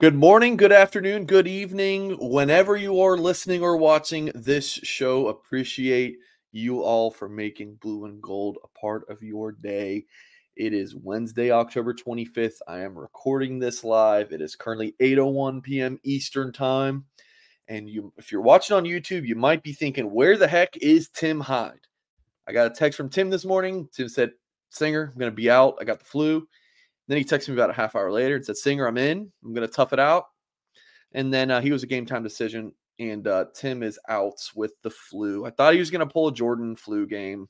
Good morning, good afternoon, good evening, whenever you are listening or watching this show. Appreciate you all for making blue and gold a part of your day. It is Wednesday, October 25th. I am recording this live. It is currently 8:01 p.m. Eastern Time. And you if you're watching on YouTube, you might be thinking, "Where the heck is Tim Hyde?" I got a text from Tim this morning. Tim said, "Singer, I'm going to be out. I got the flu." Then he texted me about a half hour later and said, Singer, I'm in. I'm going to tough it out. And then uh, he was a game time decision. And uh, Tim is out with the flu. I thought he was going to pull a Jordan flu game.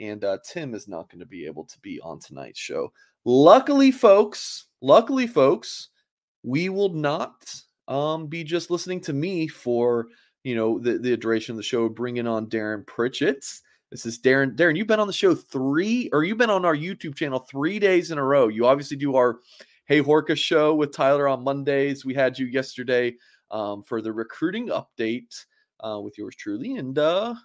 And uh, Tim is not going to be able to be on tonight's show. Luckily, folks, luckily, folks, we will not um, be just listening to me for, you know, the, the duration of the show, bringing on Darren Pritchett. This is Darren. Darren, you've been on the show three, or you've been on our YouTube channel three days in a row. You obviously do our Hey Horka show with Tyler on Mondays. We had you yesterday um, for the recruiting update uh, with yours truly, and uh,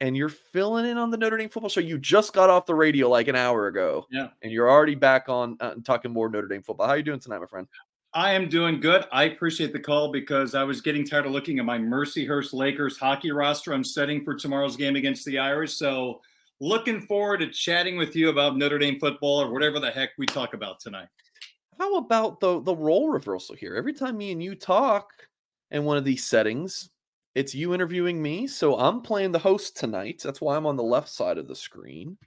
and you're filling in on the Notre Dame football show. You just got off the radio like an hour ago, yeah, and you're already back on uh, talking more Notre Dame football. How are you doing tonight, my friend? I am doing good. I appreciate the call because I was getting tired of looking at my Mercyhurst Lakers hockey roster I'm setting for tomorrow's game against the Irish. So, looking forward to chatting with you about Notre Dame football or whatever the heck we talk about tonight. How about the the role reversal here? Every time me and you talk in one of these settings, it's you interviewing me. So I'm playing the host tonight. That's why I'm on the left side of the screen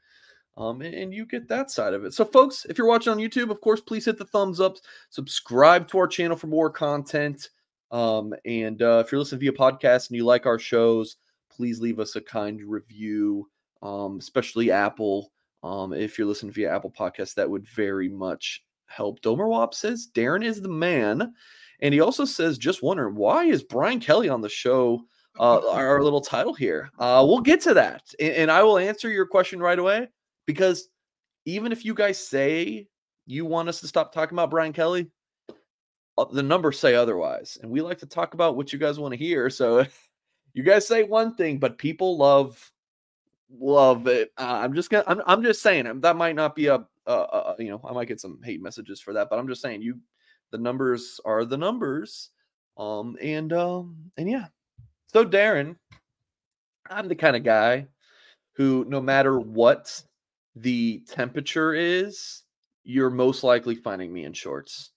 um, and you get that side of it. So, folks, if you're watching on YouTube, of course, please hit the thumbs up, subscribe to our channel for more content. Um, and uh, if you're listening via podcast and you like our shows, please leave us a kind review, um, especially Apple. Um, if you're listening via Apple Podcast, that would very much help. Domerwap says Darren is the man. And he also says, just wondering, why is Brian Kelly on the show? Uh, our little title here. Uh, we'll get to that. And, and I will answer your question right away because even if you guys say you want us to stop talking about Brian Kelly, uh, the numbers say otherwise. And we like to talk about what you guys want to hear. So you guys say one thing, but people love love it. Uh, I'm just gonna I'm, I'm just saying um, that might not be a, a, a, you know I might get some hate messages for that, but I'm just saying you the numbers are the numbers. Um and um and yeah. So Darren, I'm the kind of guy who no matter what the temperature is, you're most likely finding me in shorts.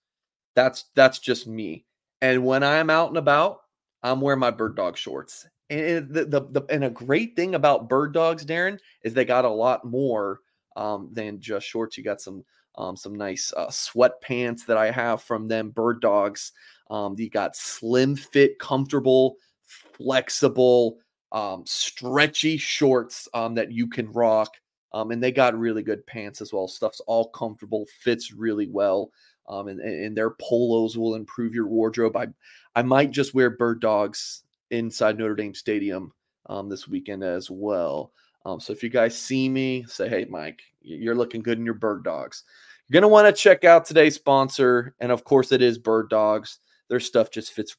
That's that's just me. And when I'm out and about, I'm wearing my bird dog shorts. And the, the, the and a great thing about bird dogs, Darren, is they got a lot more um, than just shorts. You got some um, some nice uh, sweatpants that I have from them, bird dogs. Um, you got slim fit, comfortable, flexible, um, stretchy shorts um, that you can rock Um, and they got really good pants as well. Stuff's all comfortable, fits really well. Um, and, and their polos will improve your wardrobe. I, I might just wear bird dogs inside Notre Dame Stadium um, this weekend as well. Um, so if you guys see me, say, hey, Mike, you're looking good in your bird dogs. You're going to want to check out today's sponsor. And of course, it is Bird Dogs. Their stuff just fits,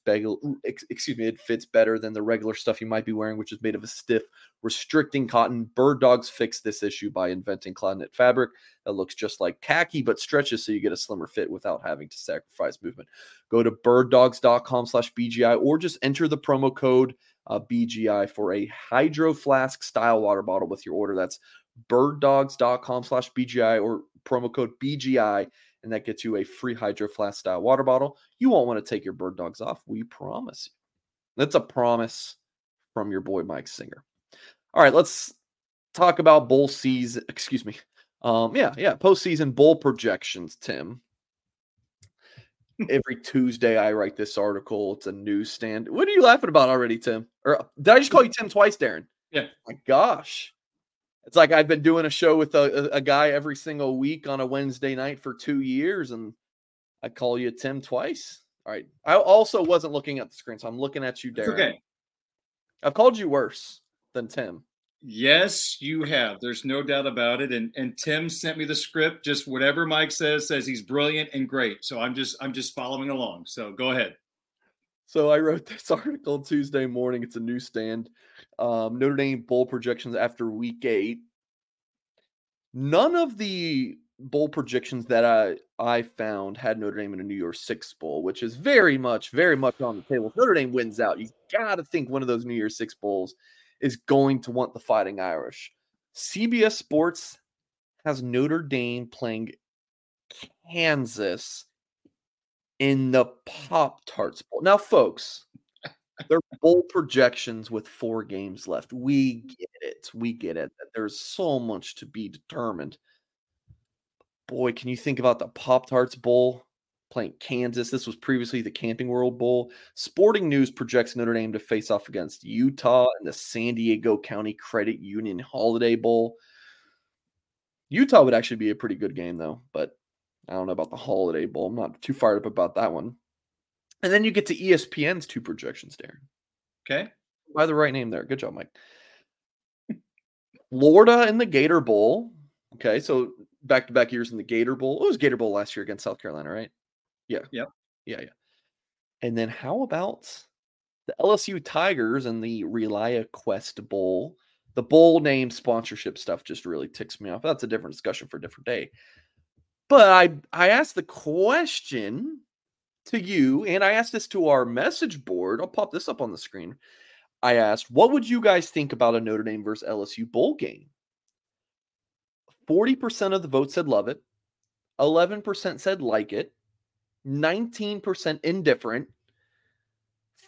excuse me, it fits better than the regular stuff you might be wearing, which is made of a stiff, restricting cotton. Bird Dogs fixed this issue by inventing cloud knit fabric that looks just like khaki but stretches so you get a slimmer fit without having to sacrifice movement. Go to birddogs.com slash BGI or just enter the promo code uh, BGI for a hydro flask style water bottle with your order. That's birddogs.com slash BGI or promo code BGI, and that gets you a free hydro flask style water bottle. You won't want to take your bird dogs off. We promise you. That's a promise from your boy Mike Singer. All right, let's talk about bowl season. Excuse me. Um, yeah, yeah, postseason bowl projections, Tim. Every Tuesday, I write this article. It's a newsstand. What are you laughing about already, Tim? Or did I just call you Tim twice, Darren? Yeah. My gosh. It's like I've been doing a show with a, a guy every single week on a Wednesday night for two years, and I call you Tim twice. All right. I also wasn't looking at the screen, so I'm looking at you, Darren. okay. I've called you worse than Tim. Yes, you have. There's no doubt about it. And and Tim sent me the script. Just whatever Mike says says he's brilliant and great. So I'm just I'm just following along. So go ahead. So I wrote this article Tuesday morning. It's a newsstand. Um, Notre Dame bowl projections after week eight. None of the bowl projections that I I found had Notre Dame in a New Year's Six bowl, which is very much, very much on the table. If Notre Dame wins out, you got to think one of those New Year's Six bowls is going to want the Fighting Irish. CBS Sports has Notre Dame playing Kansas in the Pop Tarts Bowl. Now, folks, they're bowl projections with four games left. We mm. get it. We get it. There's so much to be determined. Boy, can you think about the Pop Tarts Bowl playing Kansas? This was previously the Camping World Bowl. Sporting News projects Notre Dame to face off against Utah in the San Diego County Credit Union Holiday Bowl. Utah would actually be a pretty good game, though, but I don't know about the Holiday Bowl. I'm not too fired up about that one. And then you get to ESPN's two projections, Darren. Okay. By the right name there. Good job, Mike. Florida in the Gator Bowl. Okay, so back to back years in the Gator Bowl. It was Gator Bowl last year against South Carolina, right? Yeah. Yep. Yeah, yeah. And then how about the LSU Tigers and the ReliaQuest Bowl? The bowl name sponsorship stuff just really ticks me off. That's a different discussion for a different day. But I I asked the question to you, and I asked this to our message board. I'll pop this up on the screen. I asked, what would you guys think about a Notre Dame versus LSU bowl game? 40% of the vote said love it, 11% said like it, 19% indifferent,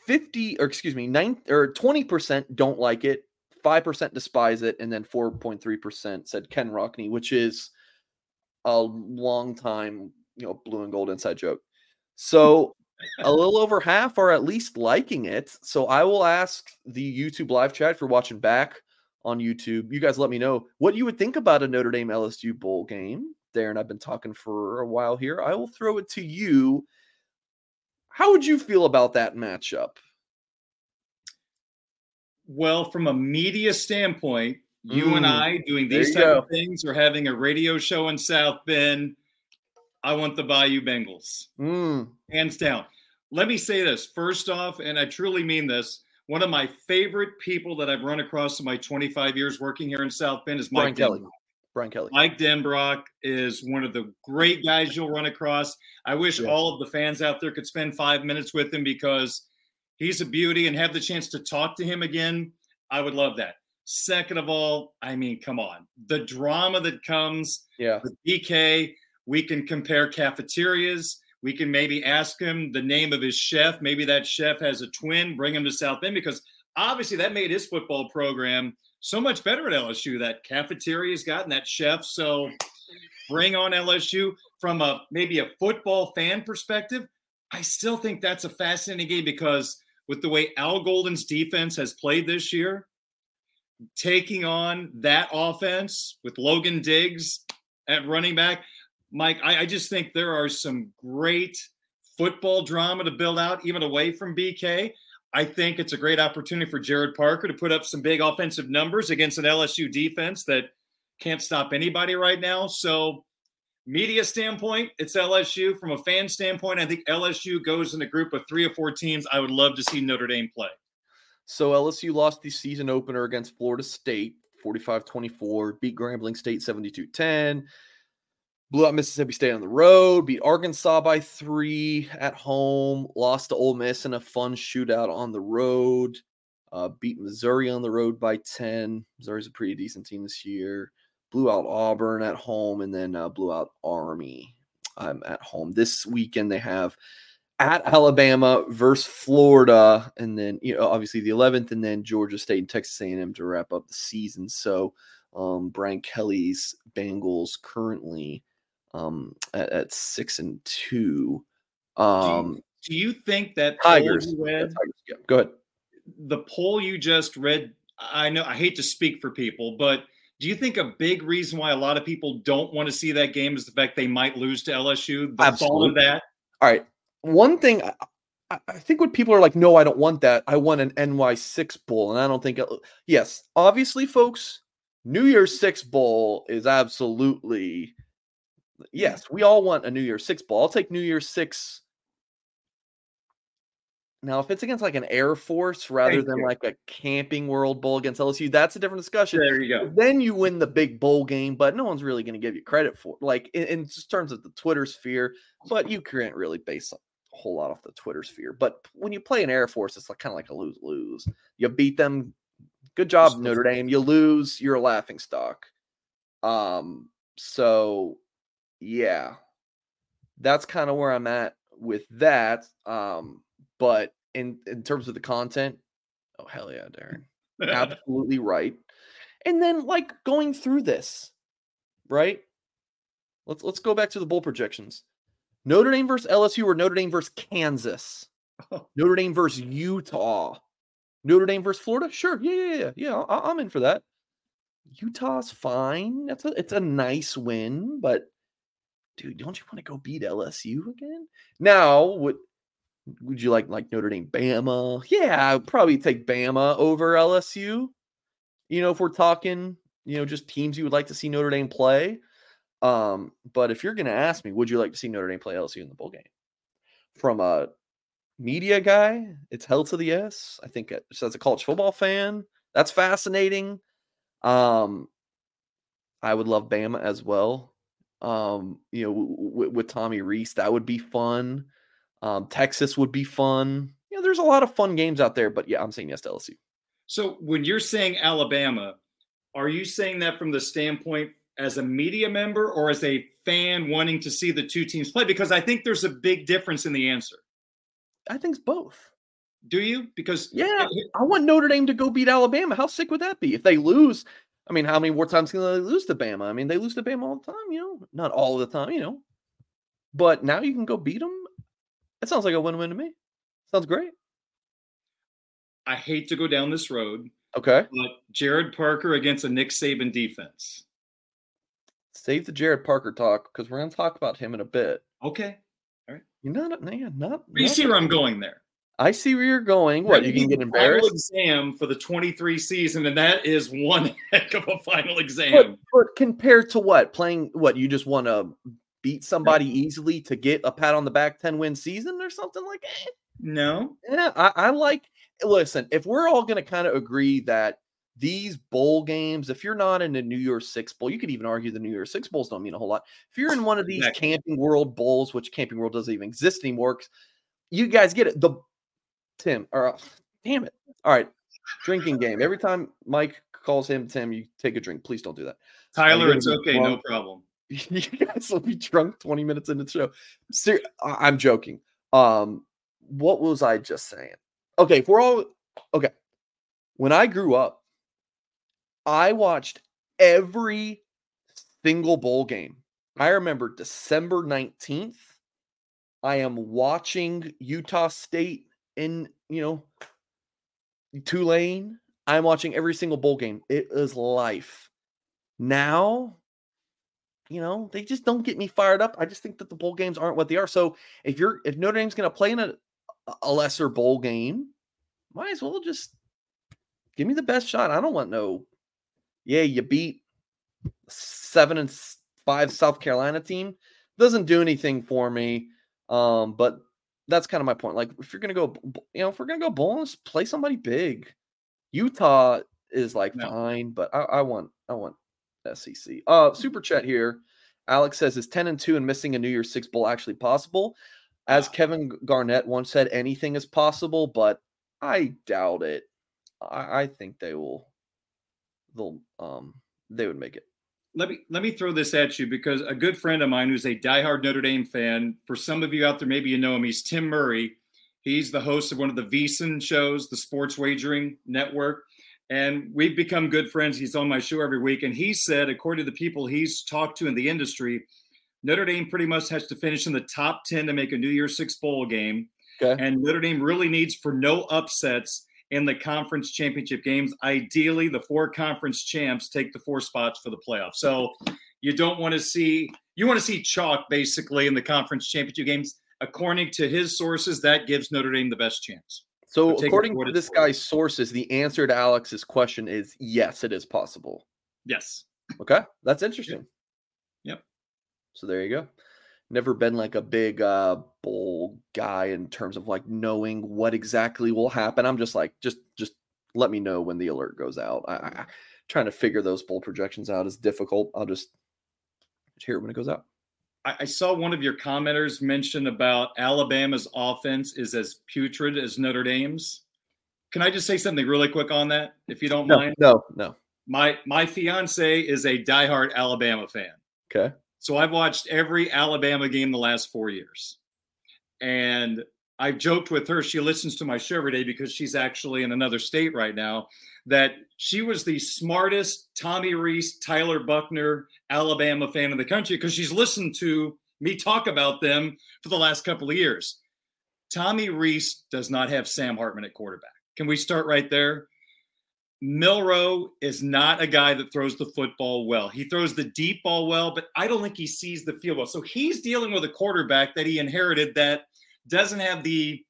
50 or excuse me, 9 or 20% don't like it, 5% despise it, and then 4.3% said Ken Rockney, which is a long time, you know, blue and gold inside joke. So a little over half are at least liking it. So I will ask the YouTube live chat if you're watching back on YouTube. You guys let me know what you would think about a Notre Dame LSU bowl game. Darren, I've been talking for a while here. I will throw it to you. How would you feel about that matchup? Well, from a media standpoint, you Mm, and I doing these type go. of things or having a radio show in South Bend, I want the Bayou Bengals. Mm, hands down. Let me say this first off, and I truly mean this. One of my favorite people that I've run across in my 25 years working here in South Bend is Brian Mike Kelly. Brian Kelly. Mike Denbrock is one of the great guys you'll run across. I wish Yes. all of the fans out there could spend five minutes with him because he's a beauty and have the chance to talk to him again. I would love that. Second of all, I mean, come on. The drama that comes Yeah. with DK. We can compare cafeterias. We can maybe ask him the name of his chef. Maybe that chef has a twin. Bring him to South Bend because obviously that made his football program so much better at LSU. That cafeteria's gotten that chef. So bring on LSU from a maybe a football fan perspective. I still think that's a fascinating game because with the way Al Golden's defense has played this year, taking on that offense with Logan Diggs at running back. Mike, I, I just think there are some great football drama to build out, even away from BK. I think it's a great opportunity for Gerad Parker to put up some big offensive numbers against an LSU defense that can't stop anybody right now. So, media standpoint, it's LSU. From a fan standpoint, I think LSU goes in a group of three or four teams I would love to see Notre Dame play. So LSU lost the season opener against Florida State 45-24, beat Grambling State 72-10, blew out Mississippi State on the road, beat Arkansas by 3 at home, lost to Ole Miss in a fun shootout on the road, uh, beat Missouri on the road by 10. Missouri's a pretty decent team this year. Blew out Auburn at home and then uh, blew out Army um, at home. This weekend they have at Alabama versus Florida, and then you know obviously the 11th, and then Georgia State and Texas A&M to wrap up the season. So um, Brian Kelly's Bengals currently um, at, at six and two. Um, do, you, do you think that Tigers, read, yeah, go ahead. The poll you just read, I know I hate to speak for people, but do you think a big reason why a lot of people don't want to see that game is the fact they might lose to LSU? The Absolutely. thought of that. All right, one thing I, I, think when people are like, no, I don't want that. I want an NY6 bowl. And I don't think, it, yes, obviously, folks, New Year's Six bowl is absolutely, yes, we all want a New Year's Six bowl. I'll take New Year's Six. Now, if it's against like an Air Force rather Thank than you. like a Camping World Bowl against LSU, that's a different discussion. There you go. Then you win the big bowl game, but no one's really going to give you credit for like in, in terms of the Twitter sphere. But you can't really base whole lot off the Twitter sphere. But when you play an Air Force, it's like kind of like a lose lose. You beat them, good job Notre Dame. You lose, you're a laughing stock. Um, so yeah, that's kind of where I'm at with that. Um, but in in terms of the content, oh hell yeah, Darren, absolutely right. And then like going through this, right? Let's let's go back to the bull projections. Notre Dame versus LSU or Notre Dame versus Kansas? Oh. Notre Dame versus Utah. Notre Dame versus Florida? Sure. Yeah, yeah, yeah. Yeah, I- am in for that. Utah's fine. That's a it's a nice win, but dude, don't you want to go beat LSU again? Now, would would you like like Notre Dame Bama? Yeah, I'd probably take Bama over LSU. You know, if we're talking, you know, just teams you would like to see Notre Dame play. Um, but if you're going to ask me, would you like to see Notre Dame play LSU in the bowl game? From a media guy, it's hell to the yes. I think it, as a college football fan, that's fascinating. Um, I would love Bama as well. Um, you know, w- w- with Tommy Rees, that would be fun. Um, Texas would be fun. You know, there's a lot of fun games out there, but yeah, I'm saying yes to LSU. So when you're saying Alabama, are you saying that from the standpoint as a media member or as a fan wanting to see the two teams play? Because I think there's a big difference in the answer. I think it's both. Do you? Because yeah, I want Notre Dame to go beat Alabama. How sick would that be if they lose? I mean, how many more times can they lose to Bama? I mean, they lose to Bama all the time, you know, not all the time, you know. But now you can go beat them. It sounds like a win-win to me. Sounds great. I hate to go down this road. Okay. But Gerad Parker against a Nick Saban defense save the Gerad Parker talk because we're going to talk about him in a bit. Okay. All right. You're not, man, not. You see where I'm going there. I see where you're going. What you can get embarrassed? Final exam for the 23 season, and that is one heck of a final exam. But, but compared to what playing, what you just want to beat somebody easily to get a pat on the back 10 win season or something like that? No. Yeah, I, I like. Listen, if we're all going to kind of agree that these bowl games, if you're not in a New Year's Six bowl, you could even argue the New Year's Six bowls don't mean a whole lot. If you're in one of these exactly. Camping World bowls, which Camping World doesn't even exist anymore, you guys get it. The Tim, or uh, damn it. All right, drinking game. Every time Mike calls him Tim, you take a drink. Please don't do that. Tyler, it's okay, drunk. no problem. you guys will be drunk 20 minutes into the show. Ser- I'm joking. Um, what was I just saying? Okay, if we're all okay. When I grew up, I watched every single bowl game. I remember December 19th. I am watching Utah State in, you know, Tulane. I'm watching every single bowl game. It is life. Now, you know, they just don't get me fired up. I just think that the bowl games aren't what they are. So if you're if Notre Dame's going to play in a a lesser bowl game, might as well just give me the best shot. I don't want no. Yeah, you beat seven and five South Carolina team. Doesn't do anything for me. Um, but that's kind of my point. Like, if you're gonna go, you know, if we're gonna go bowling, play somebody big. Utah is like no. fine, but I, I want, I want SEC. Uh, super chat here. Alex says, "Is ten and two and missing a New Year's Six bowl actually possible?" As Kevin Garnett once said, anything is possible, but I doubt it. I, I think they will. They'll um they would make it. Let me let me throw this at you because a good friend of mine who's a diehard Notre Dame fan. For some of you out there, maybe you know him. He's Tim Murray. He's the host of one of the VSiN shows, the Sports Wagering Network, and we've become good friends. He's on my show every week, and he said, according to the people he's talked to in the industry, Notre Dame pretty much has to finish in the top ten to make a New Year's Six bowl game. Okay. And Notre Dame really needs for no upsets in the conference championship games. Ideally, the four conference champs take the four spots for the playoffs. So you don't want to see you want to see chalk basically in the conference championship games. According to his sources, that gives Notre Dame the best chance. So, according to this guy's sources, the answer to Alex's question is yes, it is possible. Yes. Okay, that's interesting. Yep. yep. So there you go never been like a big uh bowl guy in terms of like knowing what exactly will happen. I'm just like just just let me know when the alert goes out. I, I trying to figure those bowl projections out is difficult. I'll just hear it when it goes out. I, I saw one of your commenters mention about Alabama's offense is as putrid as Notre Dame's. Can I just say something really quick on that, if you don't no, mind? No, no. My my fiance is a diehard Alabama fan. Okay. So I've watched every Alabama game the last four years. And I've joked with her, she listens to my show every day because she's actually in another state right now, that she was the smartest Tommy Rees, Tyler Buchner, Alabama fan in the country because she's listened to me talk about them for the last couple of years. Tommy Rees does not have Sam Hartman at quarterback. Can we start right there? Milroe is not a guy that throws the football well. He throws the deep ball well, but I don't think he sees the field well. So he's dealing with a quarterback that he inherited that doesn't have the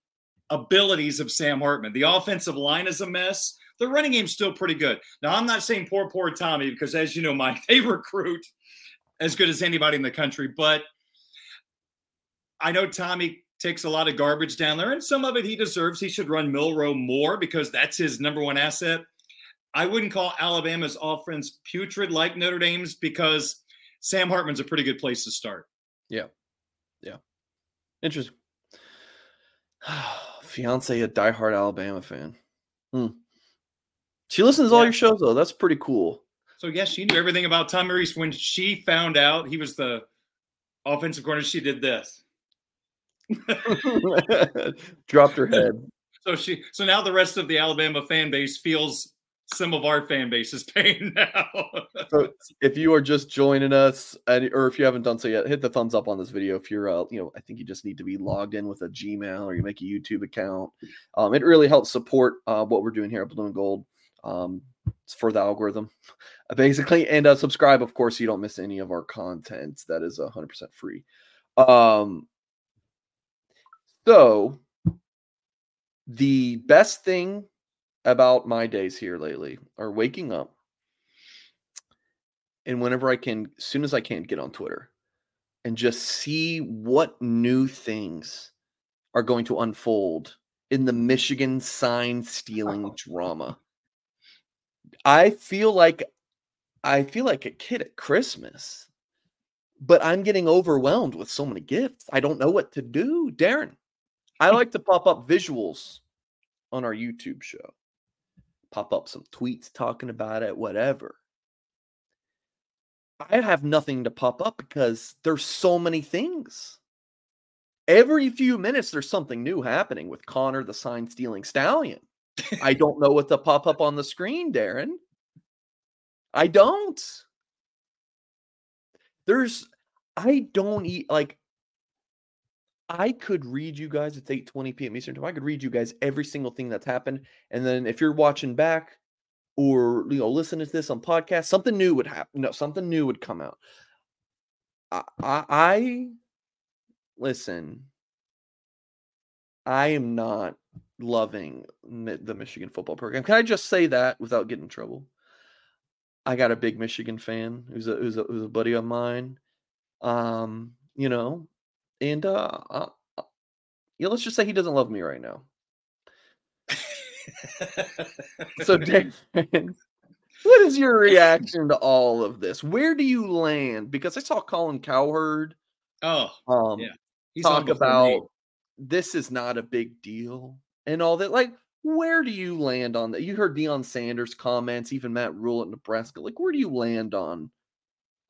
abilities of Sam Hartman. The offensive line is a mess. The running game's still pretty good. Now, I'm not saying poor, poor Tommy, because as you know, my they recruit as good as anybody in the country. But I know Tommy takes a lot of garbage down there, and some of it he deserves. He should run Milroe more because that's his number one asset. I wouldn't call Alabama's offense putrid like Notre Dame's because Sam Hartman's a pretty good place to start. Yeah. Yeah. Interesting. Fiance, a diehard Alabama fan. Hmm. She listens to all your shows, though. That's pretty cool. So, yes, she knew everything about Tom Rees. When she found out he was the offensive corner, she did this. Dropped her head. So she so now the rest of the Alabama fan base feels some of our fan base is paying now. so if you are just joining us, or if you haven't done so yet, hit the thumbs up on this video. If you're, uh, you know, I think you just need to be logged in with a Gmail or you make a YouTube account. Um, it really helps support uh, what we're doing here at Blue and Gold. Um, it's for the algorithm, basically, and uh, subscribe, of course, so you don't miss any of our content. That is hundred percent free. Um, so the best thing about my days here lately are waking up and whenever I can, as soon as I can, get on Twitter and just see what new things are going to unfold in the Michigan sign stealing oh. drama. I feel like I feel like a kid at Christmas, but I'm getting overwhelmed with so many gifts. I don't know what to do. Darren, I like to pop up visuals on our YouTube show pop up some tweets talking about it, whatever. I have nothing to pop up because there's so many things. Every few minutes, there's something new happening with Connor, the sign stealing stallion. I don't know what to pop up on the screen, Darren. I don't. There's, I don't eat like I could read you guys. It's 8 20 p.m. Eastern time. I could read you guys every single thing that's happened. And then if you're watching back, or you know listen to this on podcast, something new would happen. No, something new would come out. I, I, I listen. I am not loving the Michigan football program. Can I just say that without getting in trouble? I got a big Michigan fan who's a who's a, who's a buddy of mine. Um, you know, and uh, uh, uh yeah, let's just say he doesn't love me right now. so, Dan, what is your reaction to all of this? Where do you land? Because I saw Colin Cowherd. Oh, um, yeah. He's talk about me. this is not a big deal and all that. Like, where do you land on that? You heard Deion Sanders comments, even Matt Rhule at Nebraska. Like, where do you land on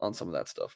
on some of that stuff?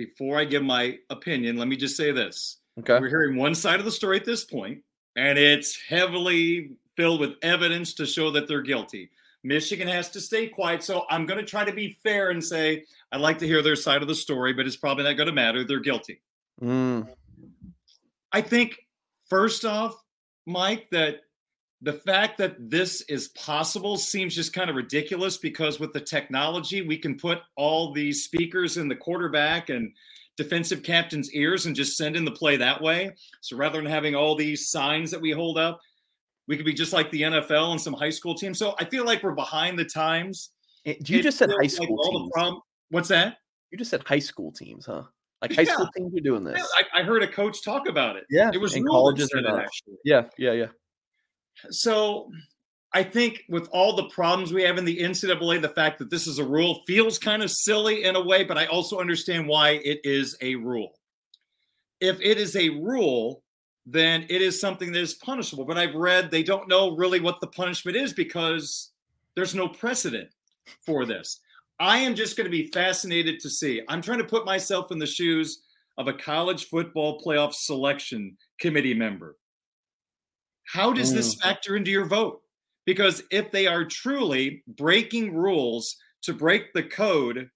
before I give my opinion, let me just say this. Okay. We're hearing one side of the story at this point, and it's heavily filled with evidence to show that they're guilty. Michigan has to stay quiet. So I'm going to try to be fair and say I'd like to hear their side of the story, but it's probably not going to matter. They're guilty. Mm. I think, first off, Mike, that the fact that this is possible seems just kind of ridiculous because with the technology, we can put all these speakers in the quarterback and defensive captain's ears and just send in the play that way. So rather than having all these signs that we hold up, we could be just like the NFL and some high school teams. So I feel like we're behind the times. Eh, you just said high school like teams. Prom- What's that? You just said high school teams, huh? Like high yeah. school teams are doing this. Yeah, I, I, heard a coach talk about it. Yeah, it was in colleges actually. Yeah, yeah, yeah. So I think with all the problems we have in the NCAA, the fact that this is a rule feels kind of silly in a way, but I also understand why it is a rule. If it is a rule, then it is something that is punishable. But I've read they don't know really what the punishment is because there's no precedent for this. I am just going to be fascinated to see. I'm trying to put myself in the shoes of a college football playoff selection committee member. How does this mm. factor into your vote? Because if they are truly breaking rules to break the code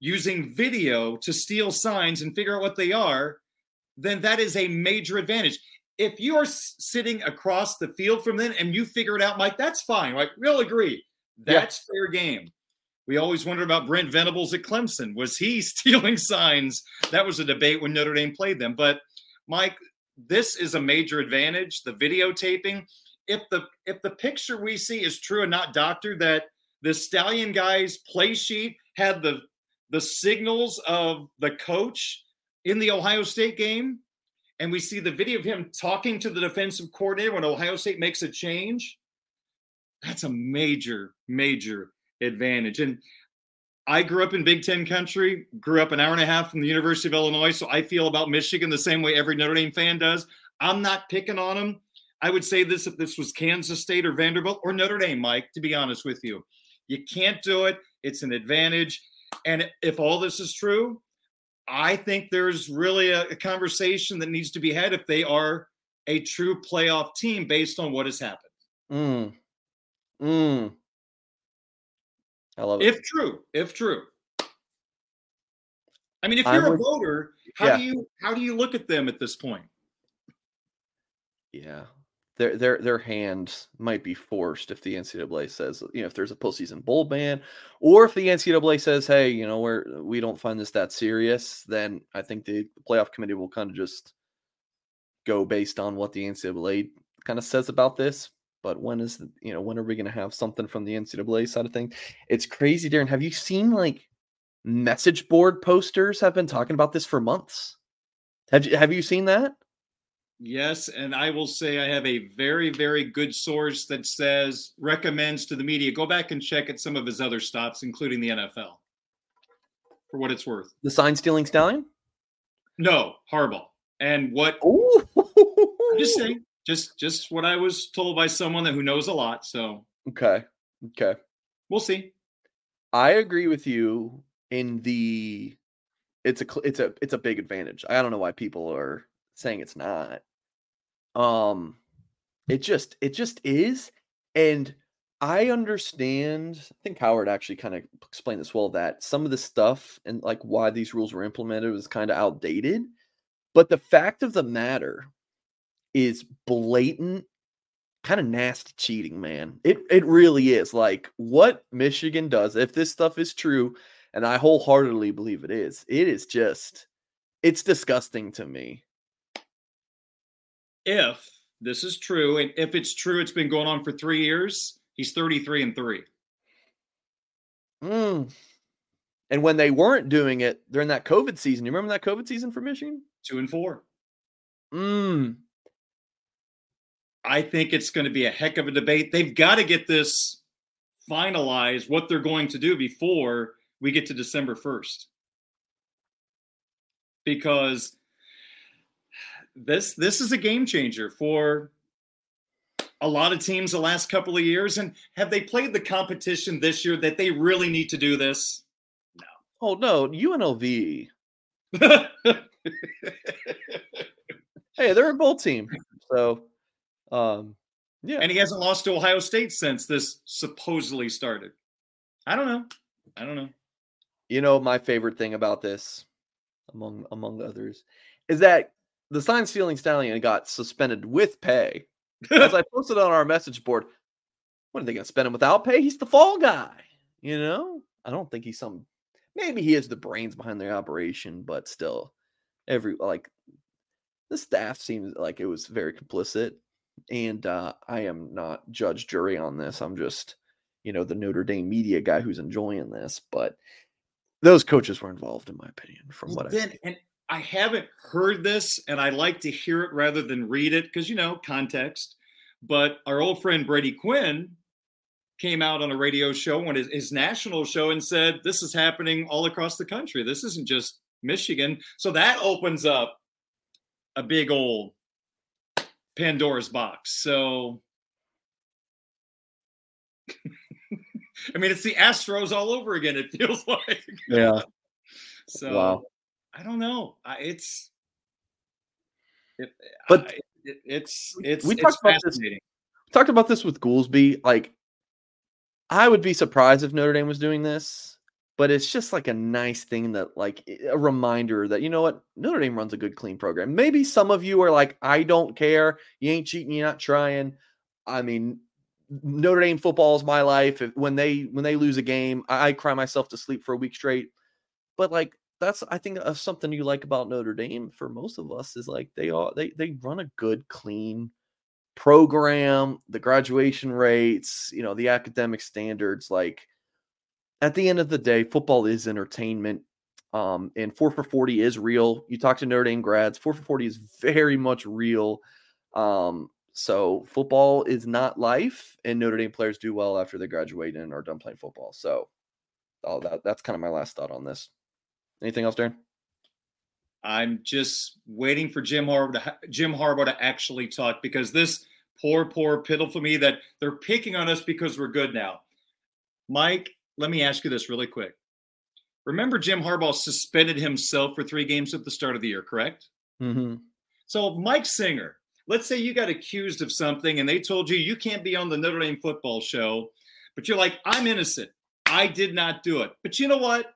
using video to steal signs and figure out what they are, then that is a major advantage. If you are sitting across the field from them and you figure it out, Mike, that's fine. Like, we'll agree. That's yeah. fair game. We always wondered about Brent Venables at Clemson. Was he stealing signs? That was a debate when Notre Dame played them. But Mike, this is a major advantage the videotaping. If the if the picture we see is true and not doctored that the stallion guy's play sheet had the the signals of the coach in the ohio state game and we see the video of him talking to the defensive coordinator when ohio state makes a change that's a major major advantage. And I grew up in Big Ten country, grew up an hour and a half from the University of Illinois. So I feel about Michigan the same way every Notre Dame fan does. I'm not picking on them. I would say this if this was Kansas State or Vanderbilt or Notre Dame, Mike, to be honest with you. You can't do it. It's an advantage. And if all this is true, I think there's really a, a conversation that needs to be had if they are a true playoff team based on what has happened. Mm. Mm. I love it. If true, if true. I mean, if you're a voter, how yeah. do you how do you look at them at this point? Yeah, their their their hand might be forced if the NCAA says you know if there's a postseason bowl ban, or if the NCAA says hey you know we're we don't find this that serious, then I think the playoff committee will kind of just go based on what the NCAA kind of says about this. But when is the, you know when are we going to have something from the NCAA side of things? It's crazy, Darren. Have you seen like message board posters have been talking about this for months? Have you have you seen that? Yes, and I will say I have a very very good source that says recommends to the media go back and check at some of his other stops, including the NFL. For what it's worth, the sign stealing stallion. No, Harbaugh. And what? Ooh. I'm just saying Just just what I was told by someone that who knows a lot. So Okay. Okay. we'll see. I agree with you in the it's a it's a it's a big advantage. I don't know why people are saying it's not. Um it just it just is and I understand I think Howard actually kind of explained this well that some of the stuff and like why these rules were implemented was kind of outdated. But the fact of the matter is blatant kind of nasty cheating, man. It it really is. Like what Michigan does, if this stuff is true, and I wholeheartedly believe it is, it is just it's disgusting to me. If this is true, and if it's true, it's been going on for three years. He's 33 and three. Mm. And when they weren't doing it during that COVID season, you remember that COVID season for Michigan? Two and four. Mm. I think it's going to be a heck of a debate. They've got to get this finalized, what they're going to do before we get to December 1st. Because this this is a game changer for a lot of teams the last couple of years. And have they played the competition this year that they really need to do this? No. Oh no, UNLV. Hey, they're a bowl team. So um yeah. and he hasn't lost to Ohio State since this supposedly started. I don't know. I don't know. You know, my favorite thing about this, among among others, is that the sign stealing stallion got suspended with pay. As I posted on our message board, what are they going to spend him without pay? He's the fall guy. You know, I don't think he's some. Maybe he is the brains behind the operation, but still, every like the staff seems like it was very complicit. And uh, I am not judge jury on this. I'm just, you know, the Notre Dame media guy who's enjoying this. But those coaches were involved, in my opinion, from what I then, and I haven't heard this, and I like to hear it rather than read it because you know context. But our old friend Brady Quinn came out on a radio show, on his, his national show, and said this is happening all across the country. This isn't just Michigan. So that opens up a big old Pandora's box. So. I mean, it's the Astros all over again. It feels like. Yeah. So Wow. I don't know. I, it's. It, But- I- it, it's it's we it's talked about this- fascinating. talked about this with Goolsby. Like, I would be surprised if Notre Dame was doing this, but it's just like a nice thing that, like, a reminder that you know what Notre Dame runs a good, clean program. Maybe some of you are like, I don't care. You ain't cheating. You're not trying. I mean, Notre Dame football is my life. When they when they lose a game, I, I cry myself to sleep for a week straight. But like that's I think something you like about Notre Dame for most of us is like they are they they run a good, clean program, the graduation rates, you know, the academic standards. Like at the end of the day, football is entertainment. Um, and four for 40 is real. You talk to Notre Dame grads, four for 40 is very much real. Um, so football is not life, and Notre Dame players do well after they graduate and are done playing football. So that that's kind of my last thought on this. Anything else, Darren? I'm just waiting for Jim Harbaugh to Jim Harbaugh to actually talk because this poor, poor, piddle for me that they're picking on us because we're good now. Mike, let me ask you this really quick. Remember, Jim Harbaugh suspended himself for three games at the start of the year, correct? Mm-hmm. So, Mike Singer, let's say you got accused of something and they told you you can't be on the Notre Dame football show, but you're like, I'm innocent. I did not do it. But you know what?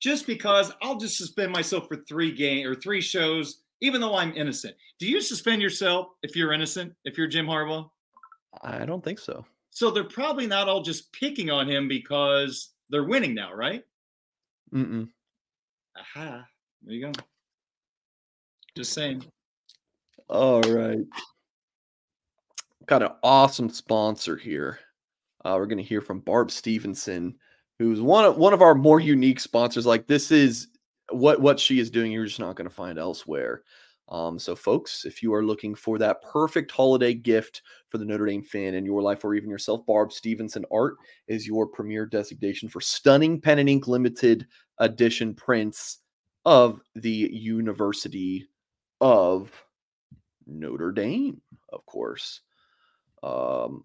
Just because I'll just suspend myself for three game or three shows, even though I'm innocent. Do you suspend yourself if you're innocent, if you're Jim Harbaugh? I don't think so. So they're probably not all just picking on him because they're winning now, right? Mm-mm. Aha. There you go. Just saying. All right. Got an awesome sponsor here. Uh, we're going to hear from Barb Stephenson, who's one of one of our more unique sponsors. Like this is what what she is doing. You're just not going to find elsewhere. Um, so, folks, if you are looking for that perfect holiday gift for the Notre Dame fan in your life or even yourself, Barb Stephenson Art is your premier designation for stunning pen and ink limited edition prints of the University of Notre Dame. of course. Um,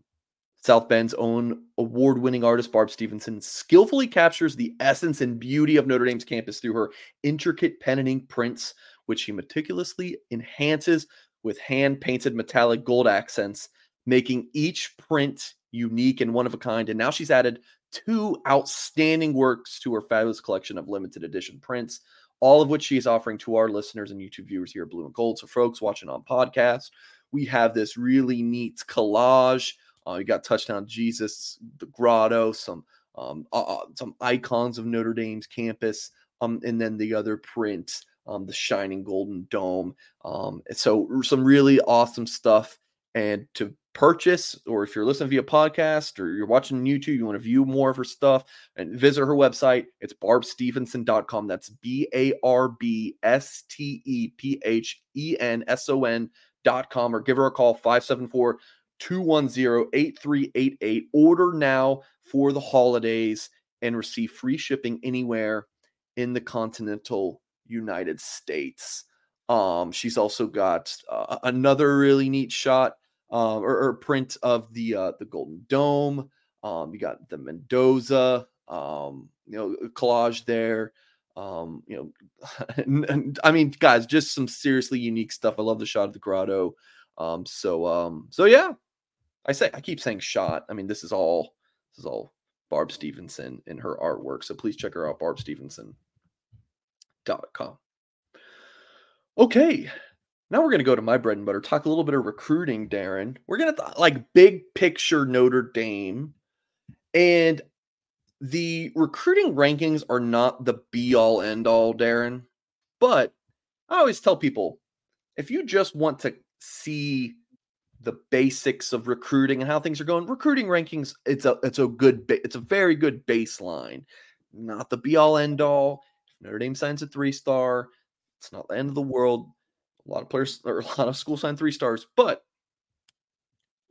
South Bend's own award winning artist, Barb Stephenson, skillfully captures the essence and beauty of Notre Dame's campus through her intricate pen and ink prints, which she meticulously enhances with hand painted metallic gold accents, making each print unique and one of a kind. And now she's added two outstanding works to her fabulous collection of limited edition prints, all of which she is offering to our listeners and YouTube viewers here at Blue and Gold. So, folks watching on podcast, we have this really neat collage uh, you got touchdown Jesus, the grotto, some um, uh, uh, some icons of Notre Dame's campus, um, and then the other print, um, the shining golden dome. Um, so some really awesome stuff. And to purchase, or if you're listening via podcast or you're watching YouTube, you want to view more of her stuff, and visit her website. It's barbstephenson.com. That's B A R B S T E P H E N S O N.com, or give her a call 574- 210 8388. Order now for the holidays and receive free shipping anywhere in the continental United States. Um, she's also got uh, another really neat shot um, or, or, print of the uh, the Golden Dome. Um, you got the Mendoza, um, you know, collage there. Um, you know, and, and, I mean, guys, just some seriously unique stuff. I love the shot of the grotto. Um, so, um, so yeah, I say I keep saying shot. I mean, this is all this is all Barb Stephenson in her artwork. So please check her out, barbstephenson.com. Okay. Now we're going to go to my bread and butter, talk a little bit of recruiting, Darren. We're going to like big picture Notre Dame. And the recruiting rankings are not the be all end all, Darren. But I always tell people if you just want to see the basics of recruiting and how things are going. Recruiting rankings, it's a it's a good it's a very good baseline. Not the be all end all. Notre Dame signs a three star, it's not the end of the world. A lot of players or a lot of schools sign three stars, but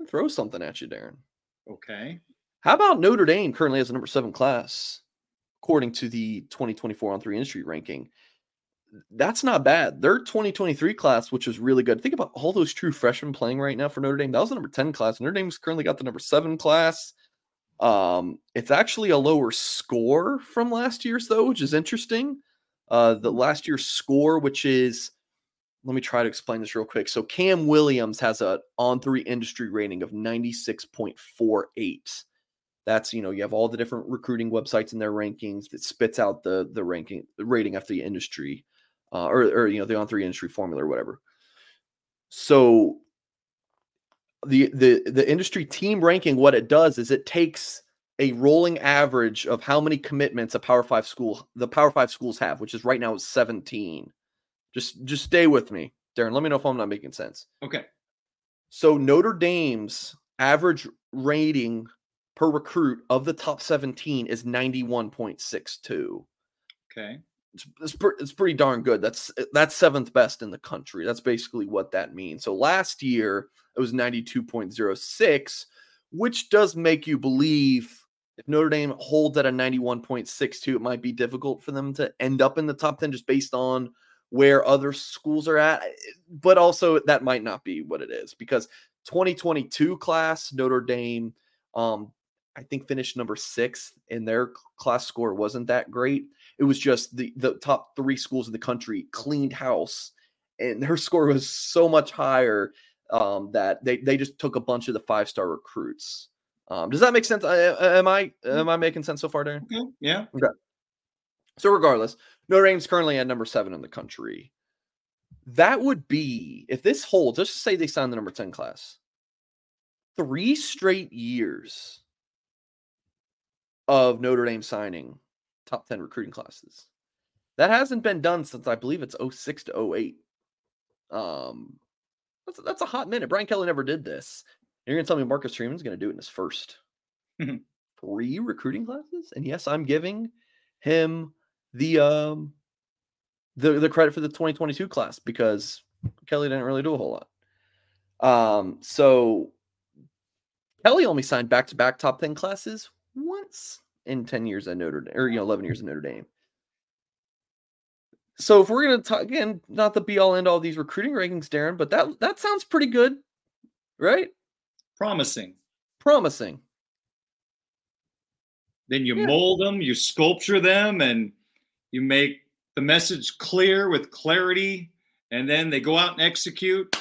throw something at you, Darren. Okay. How about Notre Dame currently has a number seven class, according to the 2024 on three industry ranking? that's not bad. Their 2023 class, which is really good. Think about all those true freshmen playing right now for Notre Dame. That was the number 10 class. Notre Dame's currently got the number seven class. Um, it's actually a lower score from last year's, though, which is interesting. Uh, the last year's score, which is let me try to explain this real quick. So Cam Williams has a on three industry rating of 96.48. That's you know, you have all the different recruiting websites and their rankings that spits out the the ranking the rating after the industry uh, or, or you know the on three industry formula or whatever. So the the the industry team ranking, what it does is it takes a rolling average of how many commitments a Power Five school the Power Five schools have, which is right now 17. Just just stay with me, Darren. Let me know if I'm not making sense. Okay. So Notre Dame's average rating per recruit of the top 17 is 91.62. Okay it's, it's, it's pretty darn good. That's eh, that's seventh best in the country. That's basically what that means. So last year it was 92.06, which does make you believe if Notre Dame holds at a 91.62, it might be difficult for them to end up in the top 10 just based on where other schools are at. But also that might not be what it is because 2022 class, Notre Dame, um, I think finished number six, and their class score wasn't that great. It was just the the top three schools in the country cleaned house, and her score was so much higher um, that they they just took a bunch of the five star recruits. Um, does that make sense? am I mm-hmm. am I making sense so far, Darren? Okay. Yeah. Okay. So regardless, Notre Dame's currently at number seven in the country. That would be if this holds. Let's just say they sign the number ten class. Three straight years of Notre Dame signing top 10 recruiting classes. That hasn't been done since I believe it's 06 to 08. Um, that's, that's a hot minute. Brian Kelly never did this. You're going to tell me Marcus Freeman's going to do it in his first three recruiting classes? And yes, I'm giving him the um the the credit for the 2022 class because Kelly didn't really do a whole lot. Um, so Kelly only signed back to back top 10 classes once in 10 years at Notre Dame, or you know, 11 years at Notre Dame. So if we're gonna talk again, not the be all end all these recruiting rankings, Darren, but that that sounds pretty good. right? Promising. Promising. Then you Yeah. mold them, you sculpture them, and you make the message clear with clarity. And then they go out and execute,